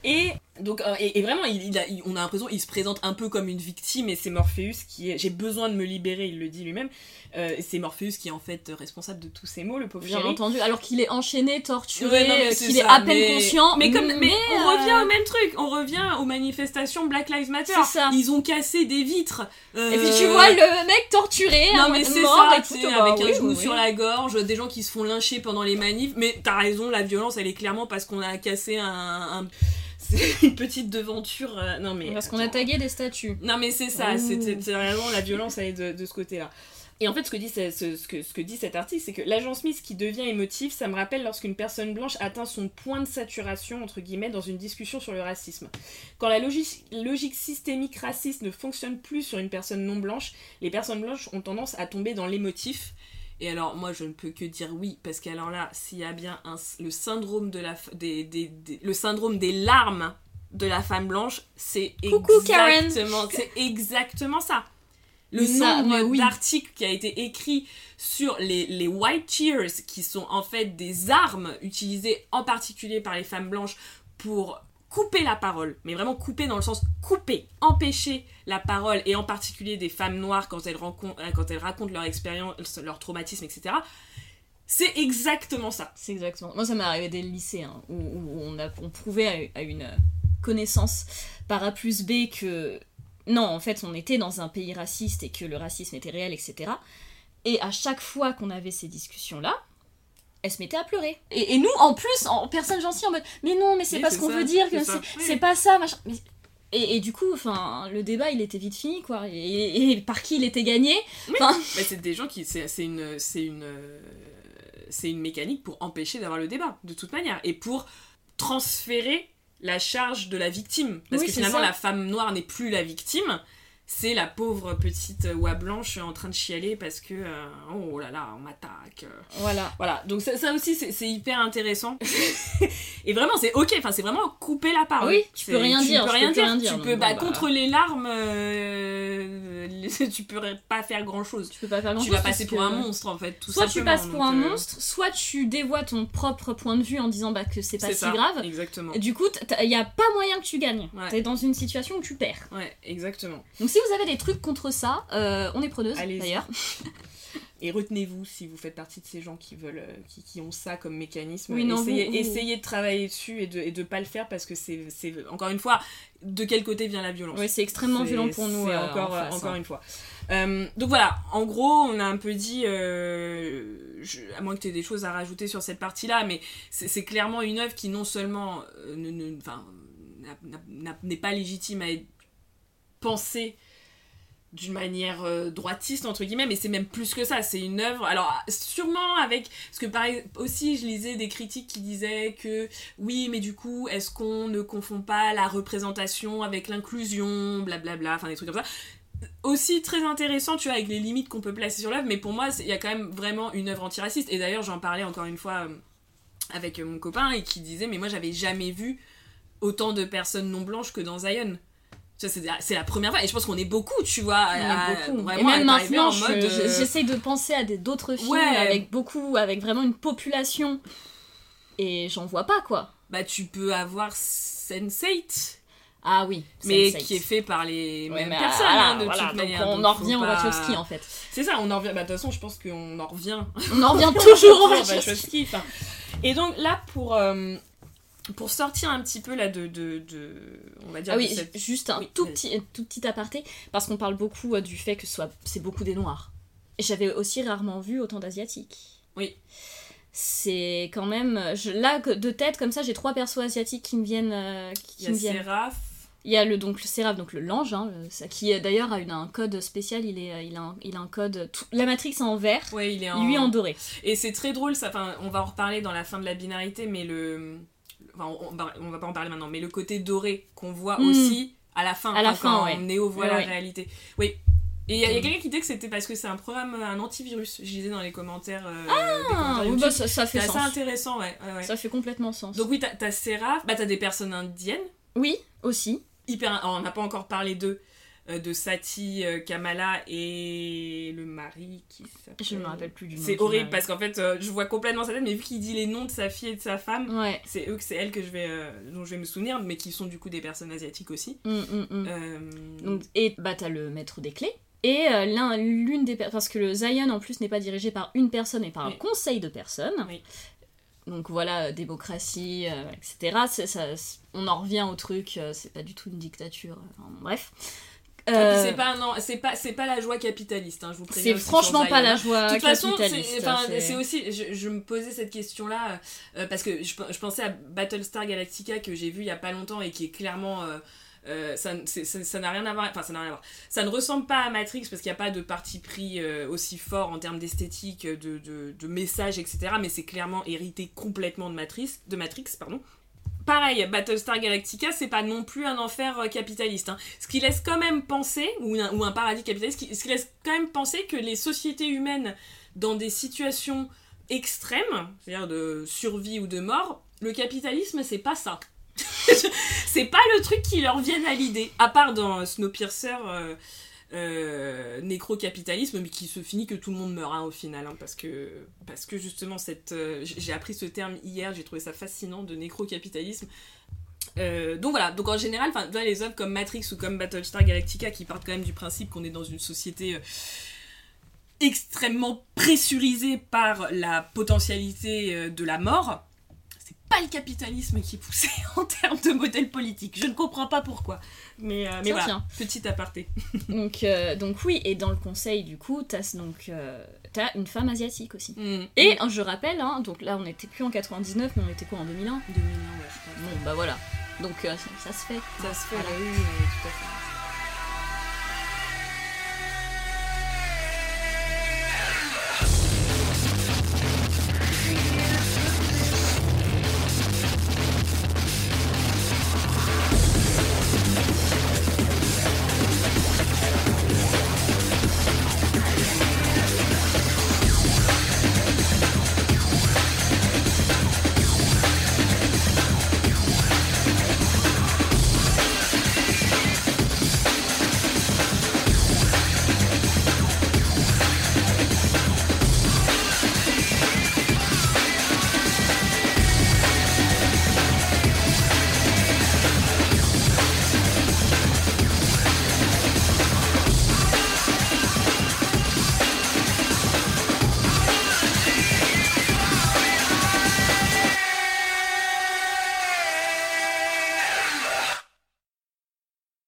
Et donc, euh, et, et vraiment, il, il a- il- on a l'impression qu'il se présente un peu comme une victime et c'est Morpheus qui est. J'ai besoin de me libérer, il le dit lui-même. Euh, c'est Morpheus qui est en fait responsable de tous ces mots, le pauvre Bien chéri. entendu, alors qu'il est enchaîné, torturé, Ouais, euh, qu'il est ça, à peine mais- conscient. Mais comme, mais, on revient au même truc. On revient aux manifestations Black Lives Matter. Ça. Ils ont cassé des vitres. Et puis tu vois le mec torturé, Non mais c'est mort et tout, bah avec un genou sur la gorge, des gens qui se font lyncher pendant les manifs. Mais t'as raison, la violence, elle est clairement parce qu'on a cassé un, une petite devanture. euh, non mais Parce qu'on a tagué des statues. Non mais c'est ça, c'est vraiment la violence elle est de, de ce côté-là. Et en fait, ce que dit, ce, ce- ce que, ce que dit cet article, c'est que l'agent Smith qui devient émotif, ça me rappelle lorsqu'une personne blanche atteint son point de saturation, entre guillemets, dans une discussion sur le racisme. Quand la logique, logique systémique raciste ne fonctionne plus sur une personne non blanche, les personnes blanches ont tendance à tomber dans l'émotif. Et alors, moi, je ne peux que dire oui, parce qu'alors là, s'il y a bien un, le syndrome de la, f- des, des- des- le syndrome des larmes de la femme blanche, c'est Coucou, Karen. exactement, c'est exactement ça. Le ça, nombre oui. d'articles qui a été écrit sur les, les white cheers, qui sont en fait des armes utilisées en particulier par les femmes blanches pour couper la parole, mais vraiment couper dans le sens couper, empêcher la parole, et en particulier des femmes noires quand elles, rencontrent, euh, quand elles racontent leur expérience, leur traumatisme, etc. C'est exactement ça. C'est exactement. Moi, ça m'est arrivé dès le lycée, hein, où, où on, a, on prouvait à, à une connaissance par A plus B que non, en fait, on était dans un pays raciste et que le racisme était réel, etc. Et à chaque fois qu'on avait ces discussions-là, elle se mettait à pleurer. Et, et nous, en plus, en personne gentille, en mode Mais non, mais c'est Oui, pas ce qu'on veut dire, que c'est Oui. pas ça, machin. Mais- Et, et du coup, enfin, le débat, il était vite fini, quoi. Et, et par qui il était gagné Mais c'est des gens qui. C'est une. C'est une. C'est une mécanique pour empêcher d'avoir le débat, de toute manière. Et pour transférer la charge de la victime. Parce Oui, que finalement, ça. la femme noire n'est plus la victime. C'est la pauvre petite oie blanche en train de chialer parce que. euh, oh là là, on m'attaque. voilà. Voilà, donc ça, ça aussi c'est hyper intéressant. et vraiment c'est ok, enfin c'est vraiment couper la parole. Oui, tu peux rien dire, Tu peux rien peux dire. rien dire, Tu peux, bah, bah. contre les larmes, euh, tu peux pas faire grand chose. Tu peux pas faire grand Tu vas passer pour un monstre en fait, tout Soit tu passes pour donc, un euh, monstre, soit tu dévoies ton propre point de vue en disant bah, que c'est pas si ça, grave. Exactement. Et du coup, il y a pas moyen que tu gagnes. Ouais. T'es dans une situation où tu perds. Ouais, exactement. Donc si vous avez des trucs contre ça, euh, on est preneuse d'ailleurs. Et retenez-vous si vous faites partie de ces gens qui veulent, euh, qui, qui ont ça comme mécanisme. Oui, non, essayez, vous- vous- essayez de travailler dessus et de, et de pas le faire parce que c'est, encore une fois, de quel côté vient la violence? Oui, c'est extrêmement violent pour nous. euh, encore, en face, encore hein. une fois. Euh, donc voilà, en gros, on a un peu dit, euh, je- à moins que tu aies des choses à rajouter sur cette partie-là, mais c'est clairement une œuvre qui non seulement euh, ne- ne- n'est pas légitime à être pensée d'une manière euh, droitiste entre guillemets mais c'est même plus que ça c'est une œuvre. Alors sûrement avec parce que pareil aussi je lisais des critiques qui disaient que oui mais du coup est-ce qu'on ne confond pas la représentation avec l'inclusion blablabla enfin des trucs comme ça. Aussi très intéressant tu vois avec les limites qu'on peut placer sur l'œuvre mais pour moi il y a quand même vraiment une œuvre antiraciste. Et d'ailleurs j'en parlais encore une fois euh, avec mon copain et qui disait mais moi j'avais jamais vu autant de personnes non blanches que dans Zion c'est la première fois et je pense qu'on est beaucoup tu vois à- beaucoup. vraiment Et même maintenant, en je- mode, je- euh, j'essaye de penser à d'autres films Ouais. avec beaucoup, avec vraiment une population. Et j'en vois pas quoi. bah tu peux avoir Sense8 Ah oui, mais Sense8. qui est fait par les Ouais, mêmes personnes hein, de voilà, toute donc manière on donc en revient au pas- Wachowski en fait. c'est ça on en revient bah de toute façon je pense qu'on en revient On en revient toujours au. Wachowski, enfin. Et donc là, pour, euh, pour sortir un petit peu là de, de, de- on va dire, Ah oui, cette- juste un Oui, tout petit, tout petit aparté, parce qu'on parle beaucoup euh, du fait que soit, c'est beaucoup des noirs. J'avais aussi rarement vu autant d'asiatiques. Oui. C'est quand même. Je, là, de tête, comme ça, j'ai trois persos asiatiques qui me viennent. euh, qui il y a me viennent. Séraph, Il y a le, donc, le Séraph, donc le Lange, hein, le- qui euh, d'ailleurs a une- un code spécial. Il, est, il, a un, il a un code. tout- la Matrix est en vert, ouais, il est en... lui en doré. Et c'est très drôle, ça, enfin, on va en reparler dans la fin de la binarité, mais le... Enfin, on, on va- on va pas en parler maintenant, mais le côté doré qu'on voit Mm. aussi à la fin, À la enfin, fin, quand ouais. Néo voit Ouais, la ouais. réalité. Oui. Et il y a, quelqu'un qui disait que c'était parce que c'est un programme, un antivirus. Je lisais dans les commentaires, euh, Ah, commentaires bah, ça, ça fait c'est assez sens. intéressant, ouais. Ça fait complètement sens. Donc oui, t'as t'as Séraph, bah t'as des personnes indiennes, oui, aussi. hyper... alors, on n'a pas encore parlé d'eux, de Sati, euh, Kamala et le mari qui s'appelle... Je me rappelle plus du nom. C'est horrible parce qu'en fait, euh, je vois complètement sa tête, mais vu qu'il dit les noms de sa fille et de sa femme, Ouais. c'est eux que c'est elle que je vais, euh, dont je vais me souvenir, mais qui sont du coup des personnes asiatiques aussi. Mm, mm, mm. Euh, Donc, et bah t'as le maître des clés. Et euh, l'un, l'une des per- parce que le Zion en plus n'est pas dirigé par une personne mais par un conseil de personnes. Oui. Donc voilà, euh, démocratie, euh, etc. C'est- ça- c'est- on en revient au truc, euh, c'est pas du tout une dictature. enfin, bref. Ah, Euh, c'est pas non, c'est pas c'est pas la joie capitaliste, hein, je vous préviens. c'est franchement pas la joie De toute façon, capitaliste. c'est enfin, c'est- aussi, je, je me posais cette question-là euh, parce que je, je pensais à Battlestar Galactica que j'ai vu il y a pas longtemps et qui est clairement, euh, euh, ça c'est- ça ça n'a rien à voir, enfin ça n'a rien à voir. Ça ne ressemble pas à Matrix parce qu'il n'y a pas de parti pris euh, aussi fort en termes d'esthétique, de, de, de message, etc. Mais c'est clairement hérité complètement de Matrix, de Matrix, pardon. Pareil, Battlestar Galactica, c'est pas non plus un enfer euh, capitaliste. hein. Ce qui laisse quand même penser, ou un, paradis capitaliste, ce qui laisse quand même penser que les sociétés humaines, dans des situations extrêmes, c'est-à-dire de survie ou de mort, le capitalisme, c'est pas ça. c'est pas le truc qui leur vient à l'idée. À part dans Snowpiercer, euh, euh, nécro-capitalisme, mais qui se finit que tout le monde meurt hein, au final. hein, parce, que, parce que justement, euh, j'ai appris ce terme hier, j'ai trouvé ça fascinant, de nécro-capitalisme. Euh, donc voilà, donc en général, les œuvres comme Matrix ou comme Battlestar Galactica qui partent quand même du principe qu'on est dans une société extrêmement pressurisée par la potentialité de la mort, pas le capitalisme qui poussé en termes de modèle politique. Je ne comprends pas pourquoi. Mais, euh, mais Tiens, voilà, tiens. petit aparté. Donc, euh, donc oui, et dans le conseil, du coup, t'as donc euh, t'as une femme asiatique aussi. Mm. Et hein, je rappelle, hein, donc là on était plus en 99, mais on était quoi en 2001 2001, ouais, je crois. Bon bah voilà. Donc euh, ça, se fait. Ça se fait, Voilà. oui, oui, tout à fait.